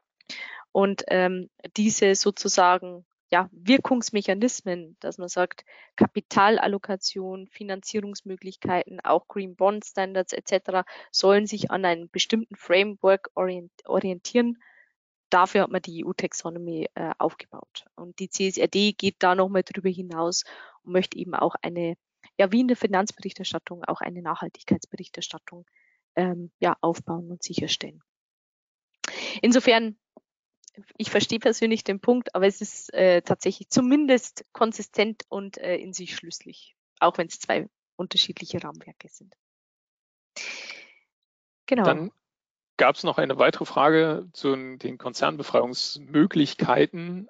Speaker 2: Und ähm, diese sozusagen ja, Wirkungsmechanismen, dass man sagt, Kapitalallokation, Finanzierungsmöglichkeiten, auch Green Bond Standards etc., sollen sich an einem bestimmten Framework orientieren dafür hat man die EU-Taxonomie äh, aufgebaut. Und die CSRD geht da nochmal drüber hinaus und möchte eben auch eine, ja, wie in der Finanzberichterstattung, auch eine Nachhaltigkeitsberichterstattung ähm, ja, aufbauen und sicherstellen. Insofern, ich verstehe persönlich den Punkt, aber es ist äh, tatsächlich zumindest konsistent und äh, in sich schlüssig, auch wenn es zwei unterschiedliche Rahmenwerke sind.
Speaker 1: Genau. Dann gab es noch eine weitere Frage zu den Konzernbefreiungsmöglichkeiten.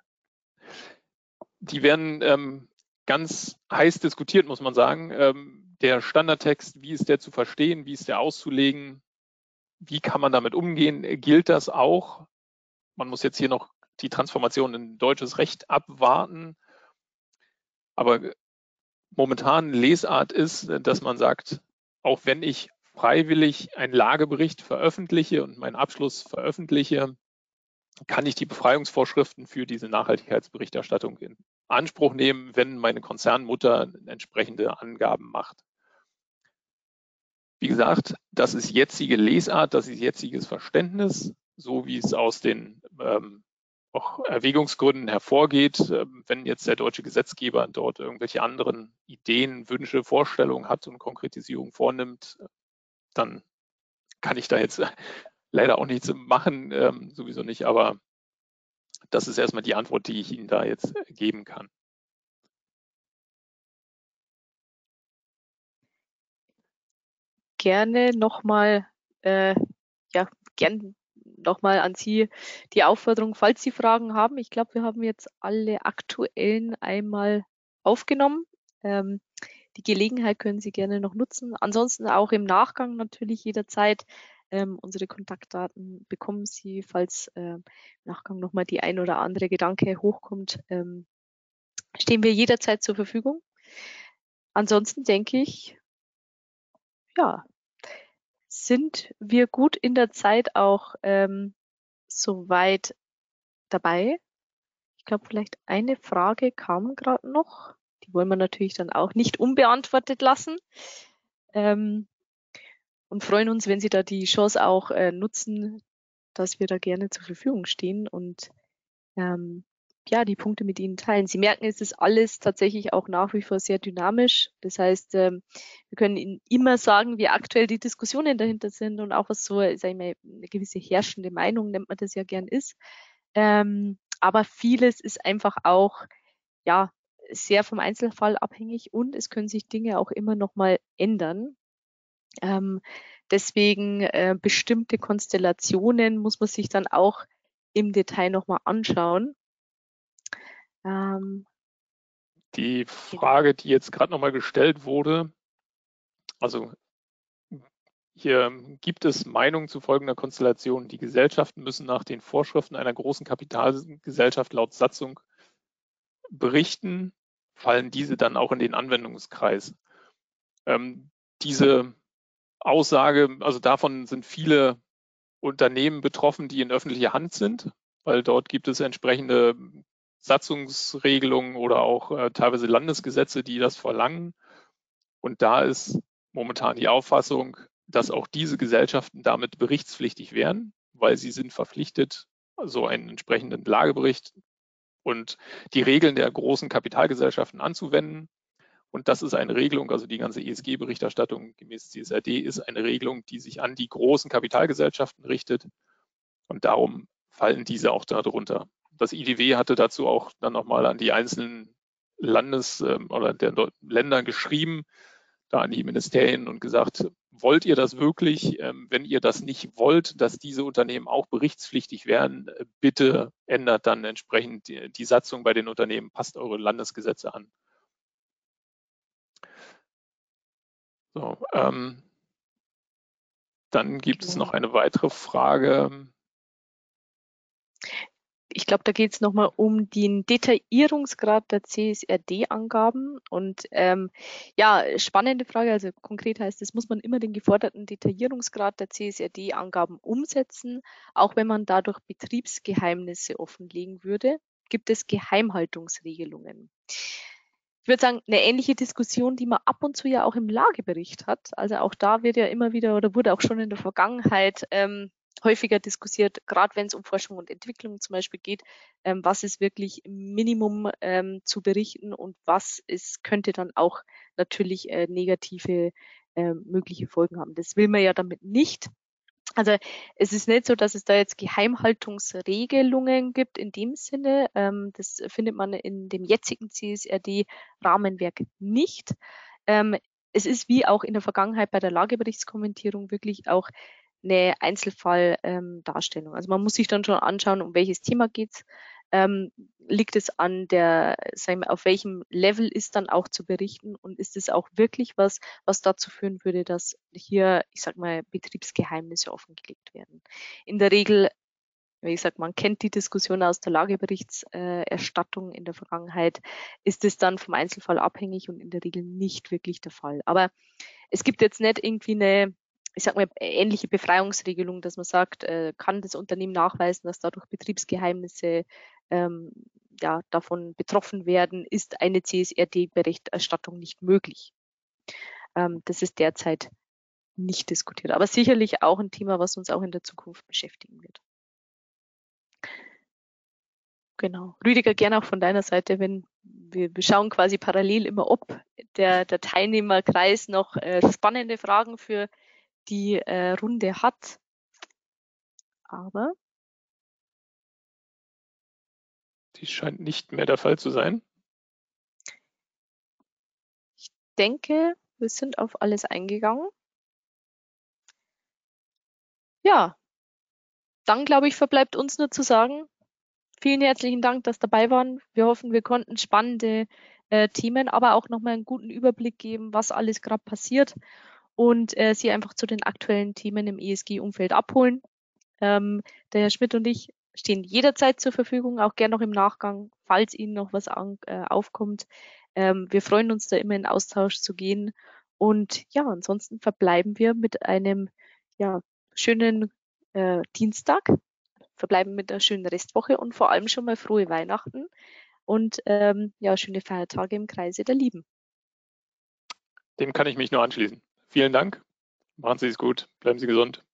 Speaker 1: Die werden ähm, ganz heiß diskutiert, muss man sagen. Ähm, der Standardtext, wie ist der zu verstehen, wie ist der auszulegen, wie kann man damit umgehen, gilt das auch? Man muss jetzt hier noch die Transformation in deutsches Recht abwarten. Aber momentan Lesart ist, dass man sagt, auch wenn ich freiwillig einen Lagebericht veröffentliche und meinen Abschluss veröffentliche, kann ich die Befreiungsvorschriften für diese Nachhaltigkeitsberichterstattung in Anspruch nehmen, wenn meine Konzernmutter entsprechende Angaben macht. Wie gesagt, das ist jetzige Lesart, das ist jetziges Verständnis, so wie es aus den ähm, auch Erwägungsgründen hervorgeht. Ähm, wenn jetzt der deutsche Gesetzgeber dort irgendwelche anderen Ideen, Wünsche, Vorstellungen hat und Konkretisierung vornimmt, dann kann ich da jetzt leider auch nichts machen, ähm, sowieso nicht, aber das ist erstmal die Antwort, die ich Ihnen da jetzt geben kann.
Speaker 2: Gerne nochmal, äh, ja, gern nochmal an Sie die Aufforderung, falls Sie Fragen haben. Ich glaube, wir haben jetzt alle aktuellen einmal aufgenommen. Ähm, die Gelegenheit können Sie gerne noch nutzen. Ansonsten auch im Nachgang natürlich jederzeit. Ähm, unsere Kontaktdaten bekommen Sie, falls äh, im Nachgang nochmal die ein oder andere Gedanke hochkommt, ähm, stehen wir jederzeit zur Verfügung. Ansonsten denke ich, ja, sind wir gut in der Zeit auch ähm, soweit dabei. Ich glaube, vielleicht eine Frage kam gerade noch. Die wollen wir natürlich dann auch nicht unbeantwortet lassen. Ähm, und freuen uns, wenn Sie da die Chance auch äh, nutzen, dass wir da gerne zur Verfügung stehen und ähm, ja, die Punkte mit Ihnen teilen. Sie merken, es ist alles tatsächlich auch nach wie vor sehr dynamisch. Das heißt, ähm, wir können Ihnen immer sagen, wie aktuell die Diskussionen dahinter sind und auch was so, sag ich mal, eine gewisse herrschende Meinung, nennt man das ja gern ist. Ähm, aber vieles ist einfach auch, ja, sehr vom Einzelfall abhängig und es können sich Dinge auch immer noch mal ändern. Ähm, deswegen äh, bestimmte Konstellationen muss man sich dann auch im Detail nochmal anschauen.
Speaker 1: Ähm, die genau. Frage, die jetzt gerade nochmal gestellt wurde, also hier gibt es Meinungen zu folgender Konstellation. Die Gesellschaften müssen nach den Vorschriften einer großen Kapitalgesellschaft laut Satzung berichten, fallen diese dann auch in den Anwendungskreis. Ähm, diese Aussage, also davon sind viele Unternehmen betroffen, die in öffentlicher Hand sind, weil dort gibt es entsprechende Satzungsregelungen oder auch äh, teilweise Landesgesetze, die das verlangen. Und da ist momentan die Auffassung, dass auch diese Gesellschaften damit berichtspflichtig wären, weil sie sind verpflichtet, so einen entsprechenden Lagebericht und die Regeln der großen Kapitalgesellschaften anzuwenden. Und das ist eine Regelung, also die ganze ESG-Berichterstattung gemäß CSRD ist eine Regelung, die sich an die großen Kapitalgesellschaften richtet. Und darum fallen diese auch darunter. Das IDW hatte dazu auch dann nochmal an die einzelnen Landes- ähm, oder der Länder geschrieben, da an die Ministerien und gesagt, wollt ihr das wirklich? Ähm, wenn ihr das nicht wollt, dass diese Unternehmen auch berichtspflichtig werden, bitte ändert dann entsprechend die Satzung bei den Unternehmen, passt eure Landesgesetze an. So, ähm, dann gibt es noch eine weitere Frage.
Speaker 2: Ich glaube, da geht es nochmal um den Detaillierungsgrad der CSRD-Angaben. Und ähm, ja, spannende Frage. Also konkret heißt es, muss man immer den geforderten Detaillierungsgrad der CSRD-Angaben umsetzen, auch wenn man dadurch Betriebsgeheimnisse offenlegen würde? Gibt es Geheimhaltungsregelungen? Ich würde sagen, eine ähnliche Diskussion, die man ab und zu ja auch im Lagebericht hat. Also auch da wird ja immer wieder oder wurde auch schon in der Vergangenheit ähm, häufiger diskutiert, gerade wenn es um Forschung und Entwicklung zum Beispiel geht, ähm, was ist wirklich Minimum ähm, zu berichten und was ist, könnte dann auch natürlich äh, negative äh, mögliche Folgen haben. Das will man ja damit nicht. Also es ist nicht so, dass es da jetzt Geheimhaltungsregelungen gibt in dem Sinne. Ähm, das findet man in dem jetzigen CSRD-Rahmenwerk nicht. Ähm, es ist wie auch in der Vergangenheit bei der Lageberichtskommentierung wirklich auch eine Einzelfalldarstellung. Ähm, also man muss sich dann schon anschauen, um welches Thema geht's ähm, liegt es an der, sagen wir, auf welchem Level ist dann auch zu berichten und ist es auch wirklich was, was dazu führen würde, dass hier, ich sag mal, Betriebsgeheimnisse offengelegt werden. In der Regel wie gesagt, man kennt die Diskussion aus der Lageberichtserstattung in der Vergangenheit, ist es dann vom Einzelfall abhängig und in der Regel nicht wirklich der Fall. Aber es gibt jetzt nicht irgendwie eine ich sag mal, ähnliche Befreiungsregelung, dass man sagt, äh, kann das Unternehmen nachweisen, dass dadurch Betriebsgeheimnisse ähm, ja, davon betroffen werden, ist eine CSRD-Berichterstattung nicht möglich. Ähm, das ist derzeit nicht diskutiert, aber sicherlich auch ein Thema, was uns auch in der Zukunft beschäftigen wird. Genau. Rüdiger, gerne auch von deiner Seite, wenn wir, schauen quasi parallel immer, ob der, der Teilnehmerkreis noch äh, spannende Fragen für die äh, Runde hat. Aber
Speaker 1: Dies scheint nicht mehr der Fall zu sein.
Speaker 2: Ich denke, wir sind auf alles eingegangen. Ja, dann glaube ich, verbleibt uns nur zu sagen, vielen herzlichen Dank, dass dabei waren. Wir hoffen, wir konnten spannende äh, Themen, aber auch nochmal einen guten Überblick geben, was alles gerade passiert und äh, Sie einfach zu den aktuellen Themen im ESG-Umfeld abholen. Ähm, der Herr Schmidt und ich stehen jederzeit zur Verfügung, auch gern noch im Nachgang, falls Ihnen noch was an, äh, aufkommt. Ähm, wir freuen uns da immer in Austausch zu gehen. Und ja, ansonsten verbleiben wir mit einem ja, schönen äh, Dienstag. verbleiben mit einer schönen Restwoche und vor allem schon mal frohe Weihnachten und ähm, ja, schöne Feiertage im Kreise der Lieben.
Speaker 1: Dem kann ich mich nur anschließen. Vielen Dank. Machen Sie es gut. Bleiben Sie gesund.